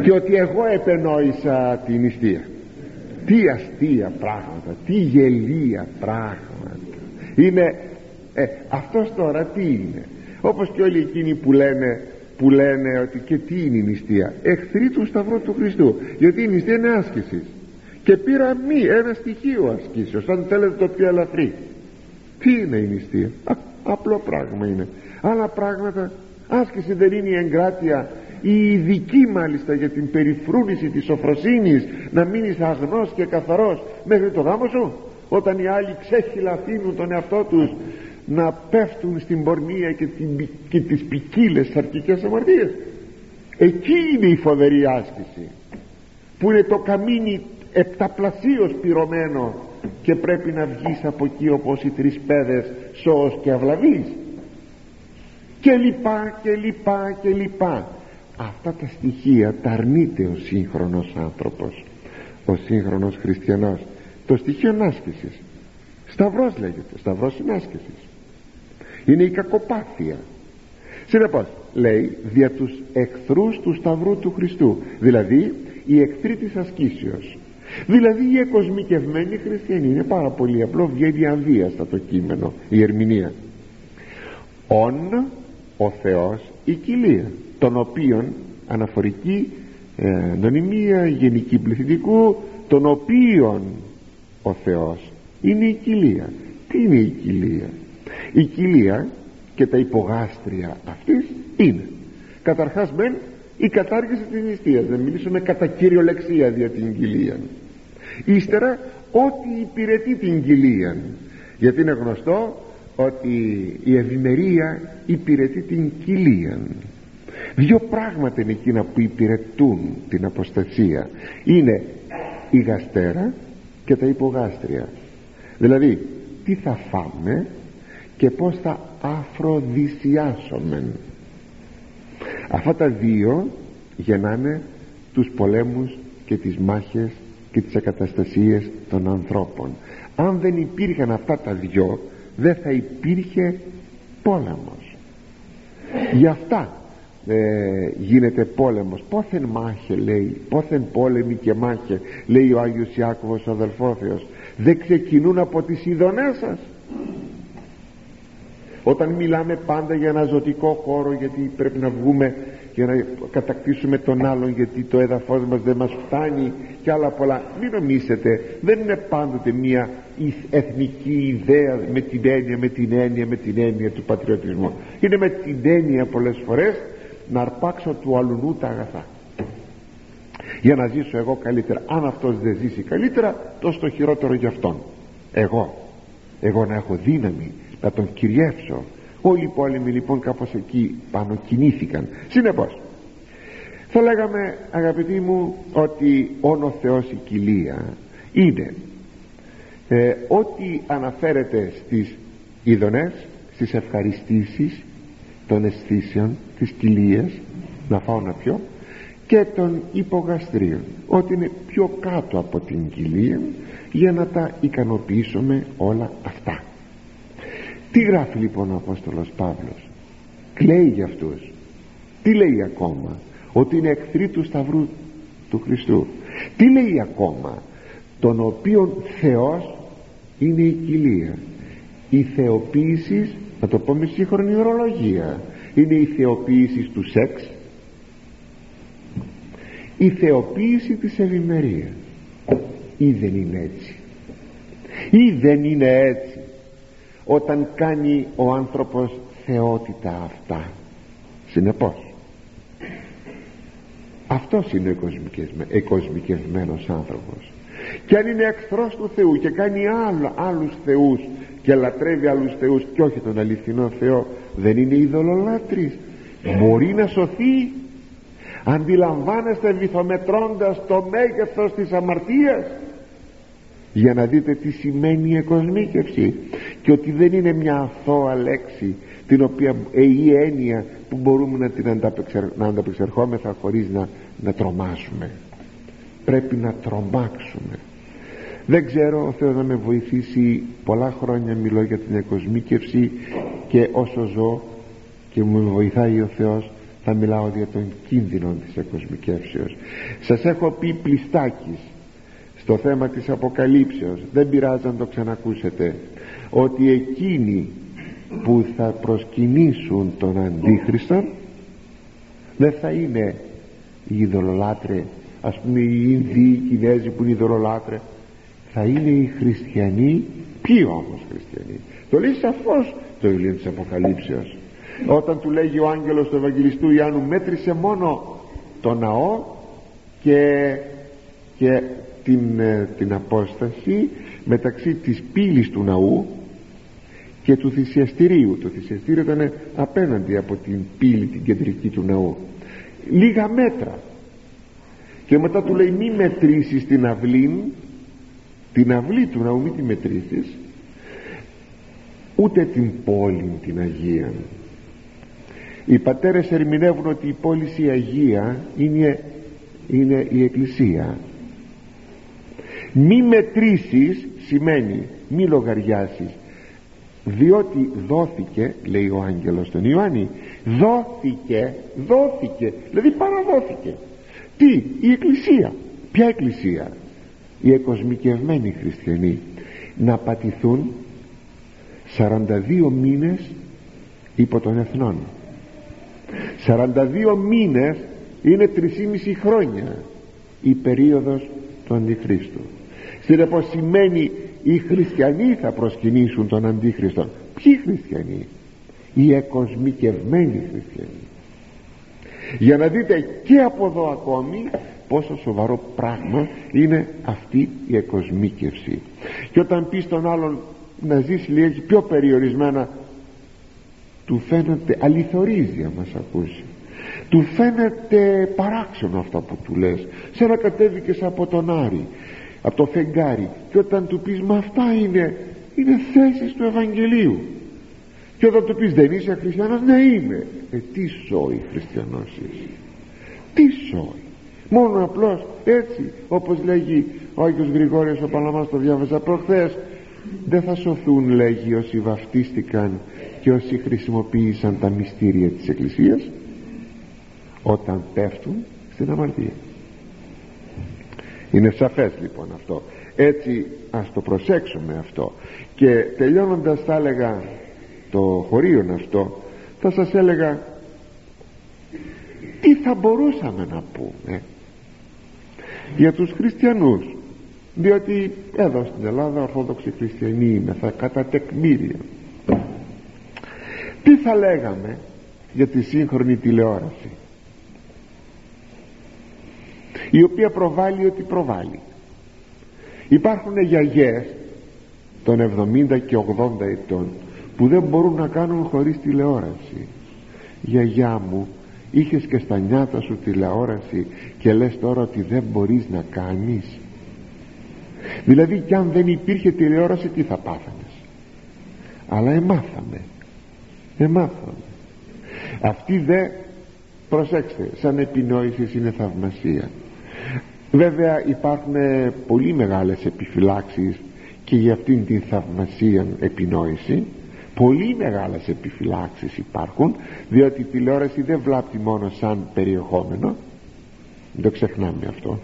Και ότι εγώ επενόησα την νηστεία. Τι αστεία πράγματα τι γελία πράγματα. Είναι ε, αυτός τώρα τι είναι; Όπως και όλοι εκείνοι που λένε που λένε ότι και τι είναι η νηστεία εχθροί του Σταυρού του Χριστού γιατί η νηστεία είναι άσκησης. Και πήρα μη ένα στοιχείο ασκήσεως αν θέλετε το πιο ελαφρύ. Τι είναι η νηστεία; Α, απλό πράγμα είναι. Άλλα πράγματα άσκηση δεν είναι η εγκράτεια η ειδική μάλιστα για την περιφρούνηση της σοφροσύνης να μείνεις αγνός και καθαρός μέχρι το γάμο σου. Όταν οι άλλοι ξέχυλα αφήνουν τον εαυτό τους να πέφτουν στην πορνεία και, την, και τις ποικίλες αρκικές αμαρτίες εκεί είναι η φοβερή άσκηση που είναι το καμίνι επταπλασίως πυρωμένο και πρέπει να βγεις από εκεί όπως οι τρεις πέδες σώος και αυλαβής. Και λοιπά και λοιπά και λοιπά. Αυτά τα στοιχεία τα αρνείται ο σύγχρονος άνθρωπος ο σύγχρονος χριστιανός. Το στοιχείο άσκησης σταυρός λέγεται σταυρός είναι άσκησης είναι η κακοπάθεια. Συνεπώς λέει δια τους εχθρούς του Σταυρού του Χριστού δηλαδή οι εχθροί της ασκήσεως. Δηλαδή οι εκοσμικευμένοι χριστιανοί είναι πάρα πολύ απλό βγαίνει αβίαστα το κείμενο η ερμηνεία. «ον ο Θεός η κοιλία τον οποίον αναφορική ε, νονιμία γενική πληθυντικού τον οποίον ο Θεός είναι η κοιλία τι είναι η κοιλία; Η κοιλία και τα υπογάστρια αυτής είναι. Καταρχάς μεν η κατάργηση της νηστείας. Δεν μιλήσουμε κατά κυριολεξία για την κοιλία. Ύστερα ό,τι υπηρετεί την κοιλία. Γιατί είναι γνωστό ότι η ευημερία υπηρετεί την κοιλία. Δύο πράγματα είναι εκείνα που υπηρετούν την αποστασία. Είναι η γαστέρα και τα υπογάστρια. Δηλαδή τι θα φάμε; Και πως θα αφροδισιάσουμε αυτά τα δύο γεννάνε τους πολέμους και τις μάχες και τις ακαταστασίες των ανθρώπων. Αν δεν υπήρχαν αυτά τα δυο δεν θα υπήρχε πόλεμος. Γι' αυτά ε, γίνεται πόλεμος. Πόθεν μάχε λέει πόθεν πόλεμοι και μάχε λέει ο Άγιος Ιάκωβος ο αδελφόθεος δεν ξεκινούν από τις ειδονές σας όταν μιλάμε πάντα για ένα ζωτικό χώρο γιατί πρέπει να βγούμε για να κατακτήσουμε τον άλλον γιατί το έδαφος μας δεν μας φτάνει και άλλα πολλά. Μην νομίσετε δεν είναι πάντοτε μια εθνική ιδέα με την έννοια με την έννοια με την έννοια του πατριωτισμού. Είναι με την έννοια πολλές φορές να αρπάξω του αλουνού τα αγαθά. Για να ζήσω εγώ καλύτερα. Αν αυτός δεν ζήσει καλύτερα τόσο το χειρότερο για αυτόν. Εγώ. Εγώ να έχω δύναμη να τον κυριεύσω. Όλοι οι πόλεμοι λοιπόν κάπως εκεί πάνω κινήθηκαν. Συνεπώς θα λέγαμε αγαπητοί μου ότι όνο Θεός η κοιλία είναι ε, ό,τι αναφέρεται στις ειδονές στις ευχαριστήσεις των αισθήσεων της κοιλίας να φάω να πιω και των υπογαστρίων ότι είναι πιο κάτω από την κοιλία για να τα ικανοποιήσουμε όλα αυτά τι γράφει λοιπόν ο Απόστολος Παύλος; Κλαίει για αυτούς. Τι λέει ακόμα; Ότι είναι εχθροί του Σταυρού του Χριστού. Τι λέει ακόμα; Τον οποίον Θεός είναι η κοιλία. Η θεοποίηση να το πω με σύγχρονη ορολογία είναι η θεοποίηση του σεξ. Η θεοποίηση της ευημερίας. Ή δεν είναι έτσι. Ή δεν είναι έτσι όταν κάνει ο άνθρωπος θεότητα αυτά. Συνεπώς αυτός είναι ο εκοσμικευμένος άνθρωπος. Και αν είναι εχθρός του Θεού και κάνει άλλο, άλλους θεούς και λατρεύει άλλους θεούς και όχι τον αληθινό Θεό δεν είναι ειδωλολάτρης. Μπορεί να σωθεί. Αντιλαμβάνεστε βυθομετρώντας το μέγεθος της αμαρτίας για να δείτε τι σημαίνει η εκοσμίκευση και ότι δεν είναι μια αθώα λέξη την οποία ε, η έννοια που μπορούμε να την ανταπεξερ, να ανταπεξερχόμεθα χωρίς να, να τρομάσουμε. Πρέπει να τρομάξουμε. Δεν ξέρω ο Θεός να με βοηθήσει. Πολλά χρόνια μιλώ για την εκοσμίκευση και όσο ζω και μου βοηθάει ο Θεός θα μιλάω για τον κίνδυνο της εκοσμικεύσεως. Σας έχω πει πλιστάκης στο θέμα της αποκαλύψεως. Δεν πειράζει να το ξανακούσετε. Ότι εκείνοι που θα προσκυνήσουν τον Αντίχριστο δεν θα είναι οι ειδωλολάτρε ας πούμε οι Ινδοί, οι Κινέζοι που είναι ειδωλολάτρε. Θα είναι οι χριστιανοί. Ποιοι όμως χριστιανοί; Το λέει σαφώς το βιβλίο της Αποκαλύψεως. Όταν του λέγει ο άγγελος του Ευαγγελιστού Ιάννου μέτρησε μόνο το ναό και, και την, ε, την απόσταση μεταξύ της πύλης του ναού και του θυσιαστηρίου. Το θυσιαστήριο ήταν απέναντι από την πύλη την κεντρική του ναού. Λίγα μέτρα. Και μετά του λέει μη μετρήσεις την αυλή την αυλή του ναού μη τη μετρήσεις ούτε την πόλη την Αγία οι πατέρες ερμηνεύουν ότι η πόλη η Αγία είναι, είναι η Εκκλησία μη μετρήσεις σημαίνει μη λογαριάσεις. Διότι δόθηκε λέει ο άγγελος τον Ιωάννη δόθηκε δόθηκε δηλαδή παραδόθηκε. Τι η εκκλησία. Ποια εκκλησία; Οι εκοσμικευμένοι χριστιανοί να πατηθούν 42 μήνες υπό των εθνών. 42 μήνες είναι 3,5 χρόνια η περίοδος του Αντιχρίστου συνεπώς σημαίνει οι χριστιανοί θα προσκυνήσουν τον Αντίχριστο ποιοι χριστιανοί; Οι εκοσμικευμένοι χριστιανοί. Για να δείτε και από εδώ ακόμη πόσο σοβαρό πράγμα είναι αυτή η εκοσμίκευση. Και όταν πεις στον άλλον να ζήσει λίγη πιο περιορισμένα του φαίνεται αληθορίζει αν μας ακούσει. Του φαίνεται παράξενο αυτό που του λες. Σε να κατέβηκες από τον Άρη από το φεγγάρι. Και όταν του πεις μα αυτά είναι είναι θέσεις του Ευαγγελίου και όταν του πεις δεν είσαι χριστιανός ναι είμαι ε, τι σώει χριστιανός είσαι. Τι σώει μόνο απλώς έτσι όπως λέγει ο Άγιος Γρηγόριος ο Παλαμάς το διάβαζα προχθές δεν θα σωθούν λέγει όσοι βαφτίστηκαν και όσοι χρησιμοποίησαν τα μυστήρια της Εκκλησίας όταν πέφτουν στην αμαρτία είναι σαφές λοιπόν αυτό. Έτσι ας το προσέξουμε αυτό. Και τελειώνοντας θα έλεγα το χωρίον αυτό θα σας έλεγα τι θα μπορούσαμε να πούμε για τους χριστιανούς. Διότι εδώ στην Ελλάδα ορθόδοξοι χριστιανοί είμαι θα κατά τεκμήρια τι θα λέγαμε για τη σύγχρονη τηλεόραση; Η οποία προβάλλει ότι προβάλλει. Υπάρχουν γιαγιές των 70 και 80 ετών που δεν μπορούν να κάνουν χωρίς τηλεόραση. Γιαγιά μου είχες και στα νιάτα σου τηλεόραση και λες τώρα ότι δεν μπορείς να κάνεις δηλαδή κι αν δεν υπήρχε τηλεόραση τι θα πάθανες αλλά εμάθαμε. Εμάθαμε. Αυτή δε προσέξτε σαν επινόηση είναι θαυμασία βέβαια υπάρχουν πολύ μεγάλες επιφυλάξεις και για αυτήν την θαυμασία επινόηση. Πολύ μεγάλες επιφυλάξεις υπάρχουν διότι η τηλεόραση δεν βλάπτει μόνο σαν περιεχόμενο. Δεν το ξεχνάμε αυτό.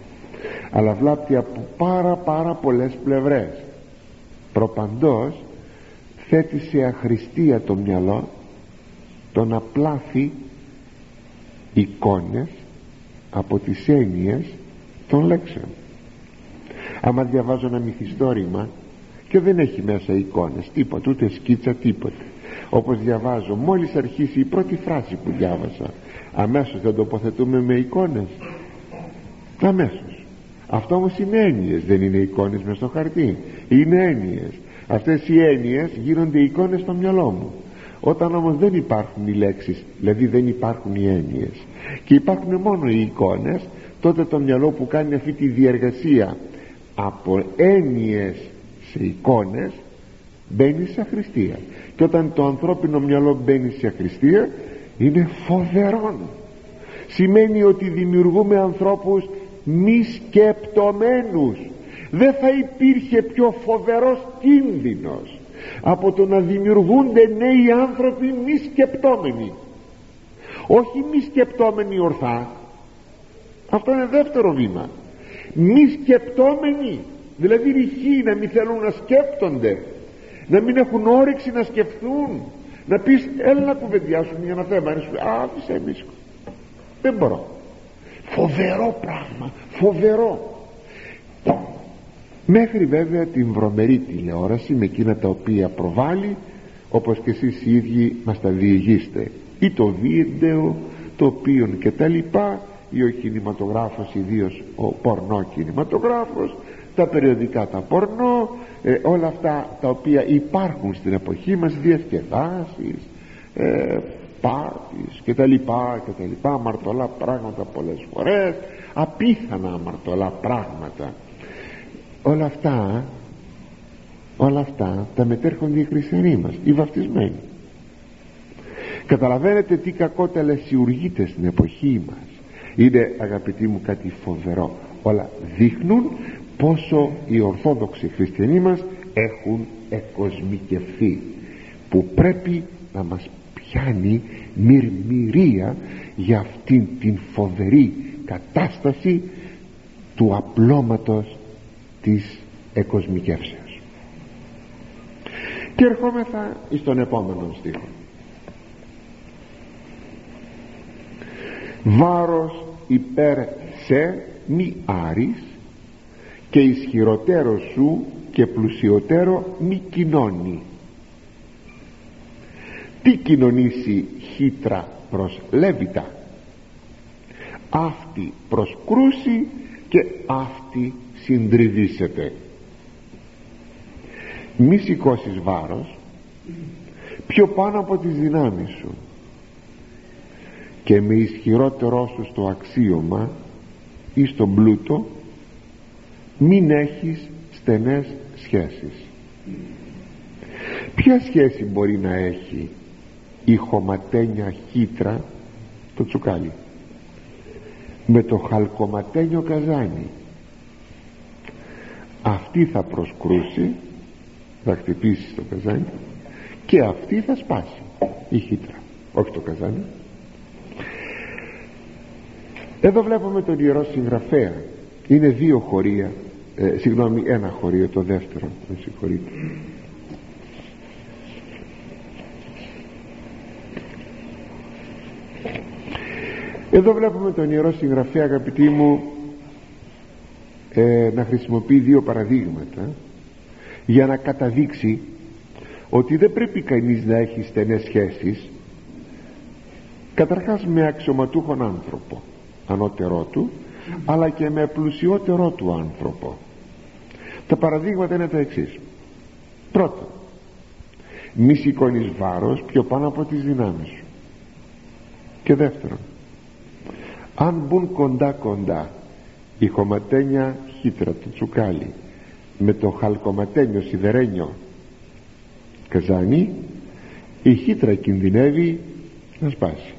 Αλλά βλάπτει από πάρα πάρα πολλές πλευρές. Προπαντός θέτει σε αχρηστία το μυαλό το να πλάθει εικόνες από τις έννοιες των λέξεων. Άμα διαβάζω ένα μυθιστόρημα και δεν έχει μέσα εικόνες τίποτα ούτε σκίτσα τίποτα όπως διαβάζω μόλις αρχίσει η πρώτη φράση που διάβασα αμέσως δεν τοποθετούμε με εικόνες. Αμέσως. Αυτό όμως είναι έννοιες δεν είναι εικόνες μες στο χαρτί. Είναι έννοιες. Αυτές οι έννοιες γίνονται εικόνες στο μυαλό μου. Όταν όμως δεν υπάρχουν οι λέξεις δηλαδή δεν υπάρχουν οι έννοιες και υπάρχουν μόνο οι εικόνες τότε το μυαλό που κάνει αυτή τη διεργασία από έννοιες σε εικόνες μπαίνει σε αχρηστία. Και όταν το ανθρώπινο μυαλό μπαίνει σε αχρηστία είναι φοβερό σημαίνει ότι δημιουργούμε ανθρώπους μη σκεπτομένους δεν θα υπήρχε πιο φοβερός κίνδυνος από το να δημιουργούνται νέοι άνθρωποι μη σκεπτόμενοι. Όχι μη σκεπτόμενοι ορθά αυτό είναι δεύτερο βήμα. Μη σκεπτόμενοι δηλαδή ρηχοί να μην θέλουν να σκέπτονται να μην έχουν όρεξη να σκεφτούν να πεις έλα να κουβεντιάσουν για ένα θέμα άφησε μίσκο δεν μπορώ. Φοβερό πράγμα φοβερό. Μέχρι βέβαια την βρωμερή τηλεόραση με εκείνα τα οποία προβάλλει όπως και εσείς οι ίδιοι μας τα διηγείστε ή το βίντεο το οποίο και τα λοιπά ή ο κινηματογράφος ιδίως ο πορνό κινηματογράφος τα περιοδικά τα πορνό ε, όλα αυτά τα οποία υπάρχουν στην εποχή μας διασκεδάσεις ε, πάρτις και τα λοιπά και τα λοιπά αμαρτωλά πράγματα πολλές φορές απίθανα αμαρτωλά πράγματα. Όλα αυτά όλα αυτά τα μετέρχονται οι χριστιανοί μας οι βαφτισμένοι. Καταλαβαίνετε τι κακό τελεσιουργείται στην εποχή μας είναι αγαπητοί μου κάτι φοβερό. Όλα δείχνουν πόσο οι ορθόδοξοι χριστιανοί μας έχουν εκοσμικευθεί που πρέπει να μας πιάνει μυρμυρία για αυτήν την φοβερή κατάσταση του απλώματος της εκοσμικεύσεως. Και ερχόμεθα εις τον επόμενο στίχο. Βάρος υπέρ σε μη άρης και ισχυροτέρω σου και πλουσιωτέρω μη κοινώνει. Τι κοινωνήσει χύτρα προς λέβητα αυτή προς κρούση και αυτή συντριβήσεται. Μη σηκώσεις βάρος πιο πάνω από τις δυνάμεις σου και με ισχυρότερό σου στο αξίωμα ή στον πλούτο μην έχεις στενές σχέσεις. Ποια σχέση μπορεί να έχει η χωματένια χύτρα το τσουκάλι με το χαλκοματένιο καζάνι; Αυτή θα προσκρούσει θα χτυπήσει το καζάνι και αυτή θα σπάσει η χύτρα όχι το καζάνι εδώ βλέπουμε τον Ιερό Συγγραφέα. Είναι δύο χωρία ε, συγγνώμη ένα χωρίο το δεύτερο με συγχωρείτε. Εδώ βλέπουμε τον Ιερό Συγγραφέα αγαπητοί μου ε, να χρησιμοποιεί δύο παραδείγματα για να καταδείξει ότι δεν πρέπει κανείς να έχει στενές σχέσεις καταρχάς με αξιωματούχον άνθρωπο ανώτερό του αλλά και με πλουσιότερό του άνθρωπο. Τα παραδείγματα είναι τα εξής. Πρώτον μη σηκώνεις βάρος πιο πάνω από τις δυνάμεις σου. Και δεύτερον αν μπουν κοντά κοντά η χωματένια χύτρα του τσουκάλι με το χαλκοματένιο σιδερένιο καζάνι η χύτρα κινδυνεύει να σπάσει.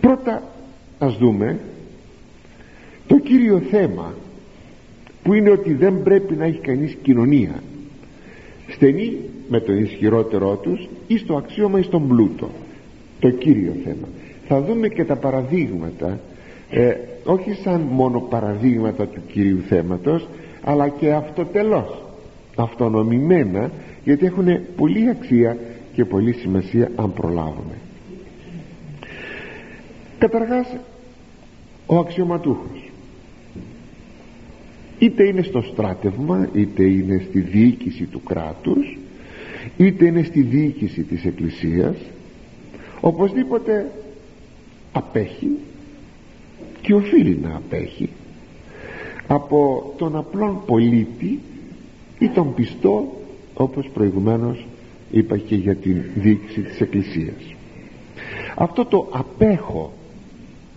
Πρώτα ας δούμε. Το κύριο θέμα που είναι ότι δεν πρέπει να έχει κανείς κοινωνία. Στενή με τον ισχυρότερό τους ή στο αξίωμα ή στον πλούτο. Το κύριο θέμα. Θα δούμε και τα παραδείγματα ε, όχι σαν μόνο παραδείγματα του κυρίου θέματος αλλά και αυτοτελώς αυτονομημένα γιατί έχουν πολύ αξία και πολύ σημασία αν προλάβουμε καταρχάς ο αξιωματούχος. Είτε είναι στο στράτευμα είτε είναι στη διοίκηση του κράτους είτε είναι στη διοίκηση της εκκλησίας οπωσδήποτε απέχει και οφείλει να απέχει από τον απλόν πολίτη ή τον πιστό όπως προηγουμένως είπα και για την διοίκηση της Εκκλησίας. Αυτό το απέχω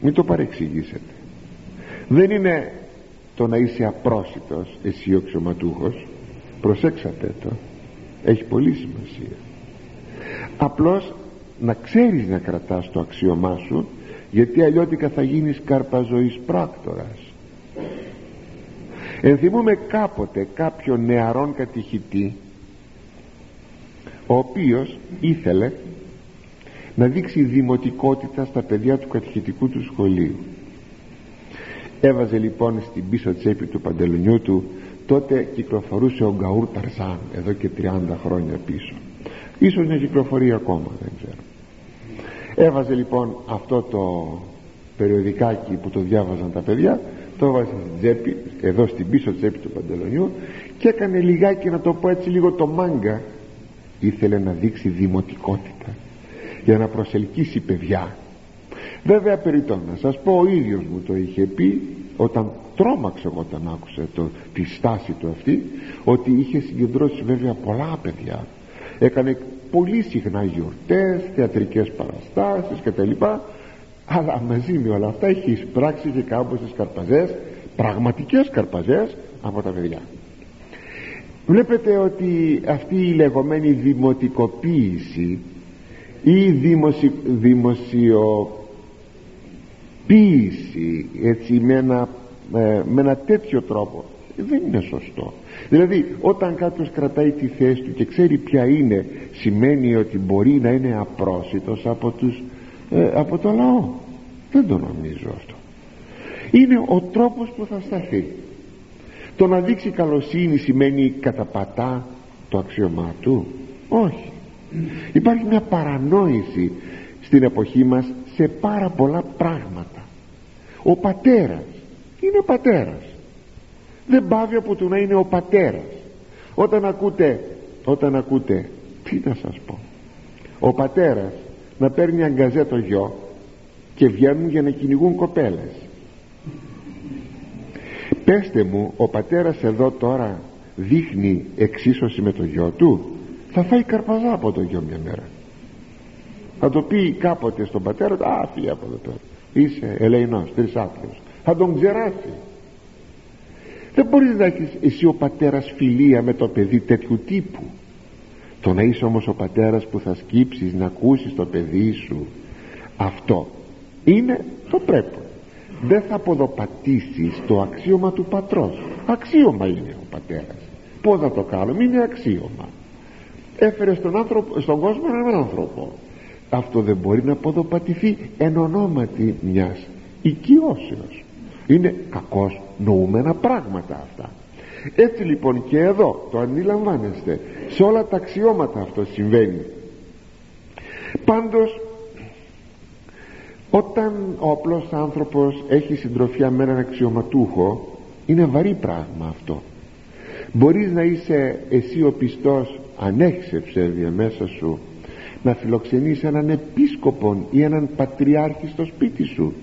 μην το παρεξηγήσετε. Δεν είναι το να είσαι απρόσιτος εσύ ο ξωματούχος προσέξατε το. Έχει πολύ σημασία. Απλώς να ξέρεις να κρατάς το αξίωμά σου γιατί αλλιώτικα θα γίνεις καρπαζωής πράκτορας. Ενθυμούμε κάποτε κάποιο νεαρόν κατηχητή ο οποίος ήθελε να δείξει δημοτικότητα στα παιδιά του κατηχητικού του σχολείου. Έβαζε λοιπόν στην πίσω τσέπη του παντελονιού του τότε κυκλοφορούσε ο Γκαούρ Ταρζάν εδώ και 30 χρόνια πίσω. Ίσως να κυκλοφορεί ακόμα δεν ξέρω. Έβαζε λοιπόν αυτό το περιοδικάκι που το διάβαζαν τα παιδιά το έβαζε στην τσέπη εδώ στην πίσω τσέπη του παντελονιού και έκανε λιγάκι να το πω έτσι λίγο το μάγκα. Ήθελε να δείξει δημοτικότητα για να προσελκύσει παιδιά. Βέβαια περιττό να σας πω ο ίδιος μου το είχε πει όταν τρόμαξε εγώ όταν άκουσε το, τη στάση του αυτή ότι είχε συγκεντρώσει βέβαια πολλά παιδιά. Έκανε πολύ συχνά γιορτές θεατρικές παραστάσεις κτλ αλλά μαζί με όλα αυτά έχει εισπράξει και κάμποσες καρπαζές πραγματικές καρπαζές από τα παιδιά. Βλέπετε ότι αυτή η λεγόμενη δημοτικοποίηση ή δημοσι, δημοσιοποίηση έτσι με ένα, ε, με ένα τέτοιο τρόπο δεν είναι σωστό. Δηλαδή όταν κάποιος κρατάει τη θέση του και ξέρει ποια είναι σημαίνει ότι μπορεί να είναι απρόσιτος από, τους, ε, από το λαό. Δεν το νομίζω αυτό. Είναι ο τρόπος που θα σταθεί. Το να δείξει καλοσύνη σημαίνει καταπατά το αξιωμά του. Όχι υπάρχει μια παρανόηση στην εποχή μας σε πάρα πολλά πράγματα. Ο πατέρας. Είναι ο πατέρας. Δεν πάβει από το να είναι ο πατέρας. Όταν ακούτε όταν ακούτε τι να σας πω. Ο πατέρας να παίρνει αγκαζέ το γιο και βγαίνουν για να κυνηγούν κοπέλες. Πέστε μου ο πατέρας εδώ τώρα δείχνει εξίσωση με το γιο του; Θα φάει καρπαζά από το γιο μια μέρα. Θα το πει κάποτε στον πατέρα α φύγε από εδώ τώρα. Είσαι ελεηνός τρισάπλος θα τον ξεράσει δεν μπορείς να έχεις εσύ ο πατέρας φιλία με το παιδί τέτοιου τύπου. Το να είσαι όμως ο πατέρας που θα σκύψεις να ακούσεις το παιδί σου αυτό είναι το πρέπει. Δεν θα αποδοπατήσεις το αξίωμα του πατρός. Αξίωμα είναι ο πατέρας. Πως θα το κάνουμε; Είναι αξίωμα έφερε στον, άνθρωπο, στον κόσμο έναν άνθρωπο. Αυτό δεν μπορεί να αποδοπατηθεί εν ονόματι μιας οικειώσεως. Είναι κακώς νοούμενα πράγματα αυτά. Έτσι λοιπόν και εδώ το αντιλαμβάνεστε σε όλα τα αξιώματα αυτό συμβαίνει. Πάντως όταν ο απλός άνθρωπος έχει συντροφιά με έναν αξιωματούχο είναι βαρύ πράγμα αυτό. Μπορείς να είσαι εσύ ο πιστός αν έχεις ευσέβεια μέσα σου να φιλοξενείς έναν επίσκοπον ή έναν πατριάρχη στο σπίτι σου.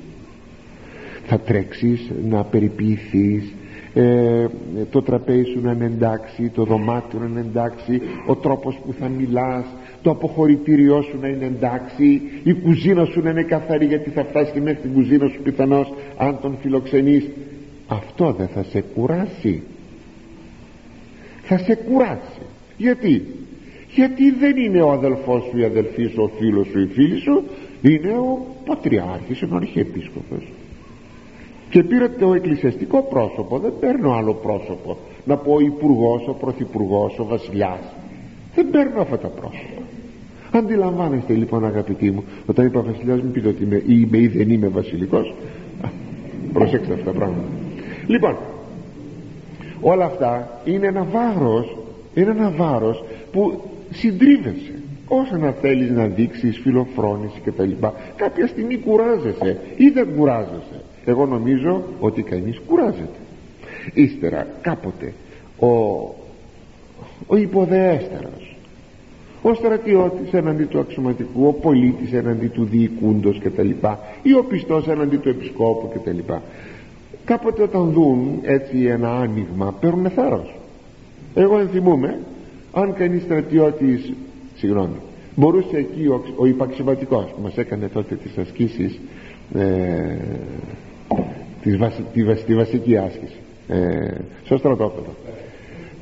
Θα τρέξεις να περιποιηθείς ε, το τραπέζι σου να είναι εντάξει το δωμάτιο να είναι εντάξει ο τρόπος που θα μιλάς το αποχωρητήριό σου να είναι εντάξει η κουζίνα σου να είναι καθαρή γιατί θα φτάσει μέχρι την κουζίνα σου πιθανώς αν τον φιλοξενείς. Αυτό δεν θα σε κουράσει. Θα σε κουράσει γιατί; Γιατί δεν είναι ο αδελφός σου η αδελφή σου ο φίλος σου η φίλη σου είναι ο πατριάρχης ο αρχιεπίσκοπος. Και πήρε το εκκλησιαστικό πρόσωπο δεν παίρνω άλλο πρόσωπο. Να πω ο υπουργός, ο πρωθυπουργός, ο βασιλιάς. Δεν παίρνω αυτά τα πρόσωπα. Αντιλαμβάνεστε λοιπόν αγαπητοί μου όταν είπα βασιλιάς μην πείτε ότι είμαι ή είμαι ή δεν είμαι βασιλικός. Προσέξτε αυτά τα πράγματα. Λοιπόν όλα αυτά είναι ένα βάρος είναι ένα βάρος που συντρίβεσαι. Όσο να θέλεις να δείξεις φιλοφρόνηση και τα λοιπά κάποια στιγμή κουράζεσαι ή δεν κουράζεσαι. Εγώ νομίζω ότι κανείς κουράζεται. Ύστερα κάποτε ο, ο υποδεέστερος ο στρατιώτης έναντι του αξιωματικού ο πολίτης έναντι του διοικούντος και τα λοιπά ή ο πιστός έναντι του επισκόπου και τα λοιπά. Κάποτε όταν δουν έτσι ένα άνοιγμα παίρνουν θάρρος εγώ ενθυμούμαι αν κανείς στρατιώτης συγγνώμη μπορούσε εκεί ο, ο υπαξιωματικός που μας έκανε τότε τις ασκήσεις ε, τη, βασι, τη, βασική άσκηση ε, στο στρατόπεδο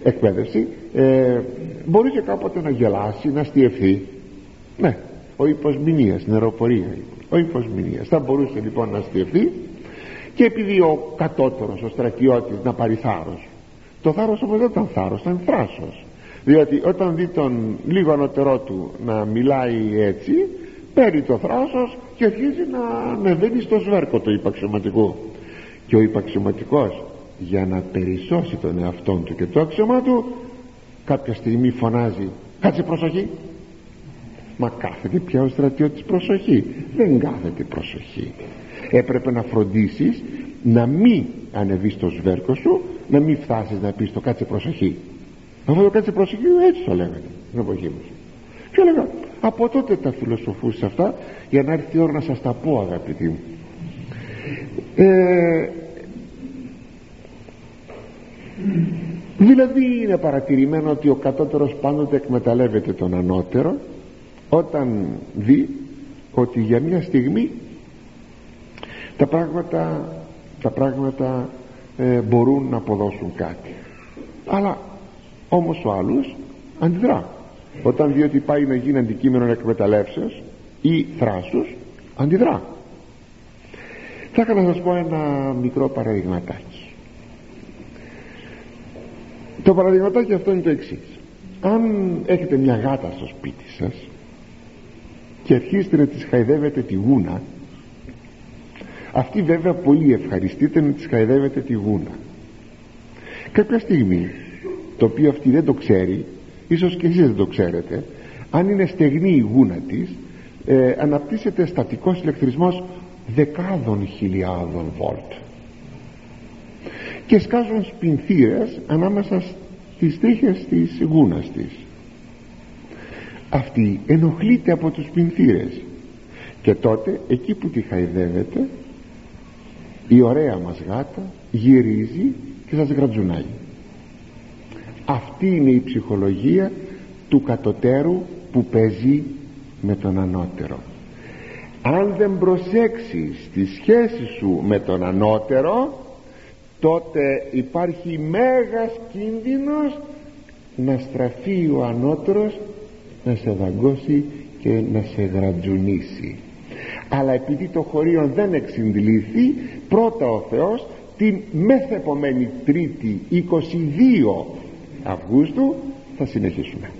εκπαίδευση ε, μπορούσε κάποτε να γελάσει να στιευθεί. Ναι ο υποσμηνίας στην αεροπορία ο υποσμηνίας. Θα μπορούσε λοιπόν να στιευθεί και επειδή ο κατώτερος ο στρατιώτης να πάρει θάρρος το θάρρος όμως δεν ήταν θάρρος ήταν θράσος. Διότι όταν δει τον λίγο ανωτερό του να μιλάει έτσι παίρνει το θράσος και αρχίζει να ανεβαίνει στο σβέρκο του υπαξιωματικού και ο υπαξιωματικός για να περισσώσει τον εαυτό του και το άξιωμά του κάποια στιγμή φωνάζει κάτσε προσοχή μα κάθεται πια ο στρατιώτης προσοχή. Δεν κάθεται προσοχή. Έπρεπε να φροντίσεις να μην ανεβείς στο σβέρκο σου να μην φτάσεις να πεις το κάτσε προσοχή αυτό το κάτσε προσοχή έτσι το λέγανε στην εποχή μας και έλεγα από τότε τα φιλοσοφούσα αυτά για να έρθει η ώρα να σας τα πω αγαπητοί μου ε, δηλαδή είναι παρατηρημένο ότι ο κατώτερος πάντοτε εκμεταλλεύεται τον ανώτερο όταν δει ότι για μια στιγμή τα πράγματα τα πράγματα ε, μπορούν να αποδώσουν κάτι. Αλλά όμως ο άλλος αντιδρά. Όταν δει ότι πάει να γίνει αντικείμενο εκμεταλλεύσεως ή θράσος αντιδρά. Θα ήθελα να σας πω ένα μικρό παραδειγματάκι. Το παραδειγματάκι αυτό είναι το εξής. αν έχετε μια γάτα στο σπίτι σας και αρχίσετε να της χαϊδεύετε τη γούνα αυτή βέβαια πολύ ευχαριστείτε να της χαϊδεύετε τη γούνα. Κάποια στιγμή το οποίο αυτή δεν το ξέρει ίσως και εσείς δεν το ξέρετε αν είναι στεγνή η γούνα της ε, αναπτύσσεται στατικός ηλεκτρισμός δεκάδων χιλιάδων βολτ και σκάζουν σπινθήρες ανάμεσα στις τρίχες της γούνας της. Αυτή ενοχλείται από τους σπινθήρες και τότε εκεί που τη χαϊδεύεται η ωραία μας γάτα γυρίζει και σας γρατζουνάει. Αυτή είναι η ψυχολογία του κατωτέρου που παίζει με τον ανώτερο. Αν δεν προσέξεις τη σχέση σου με τον ανώτερο τότε υπάρχει μέγας κίνδυνος να στραφεί ο ανώτερος να σε δαγκώσει και να σε γρατζουνίσει αλλά επειδή το χωρίο δεν εξυντλήθη πρώτα ο Θεός την μεθεπομένη τρίτη 22 Αυγούστου θα συνεχίσουμε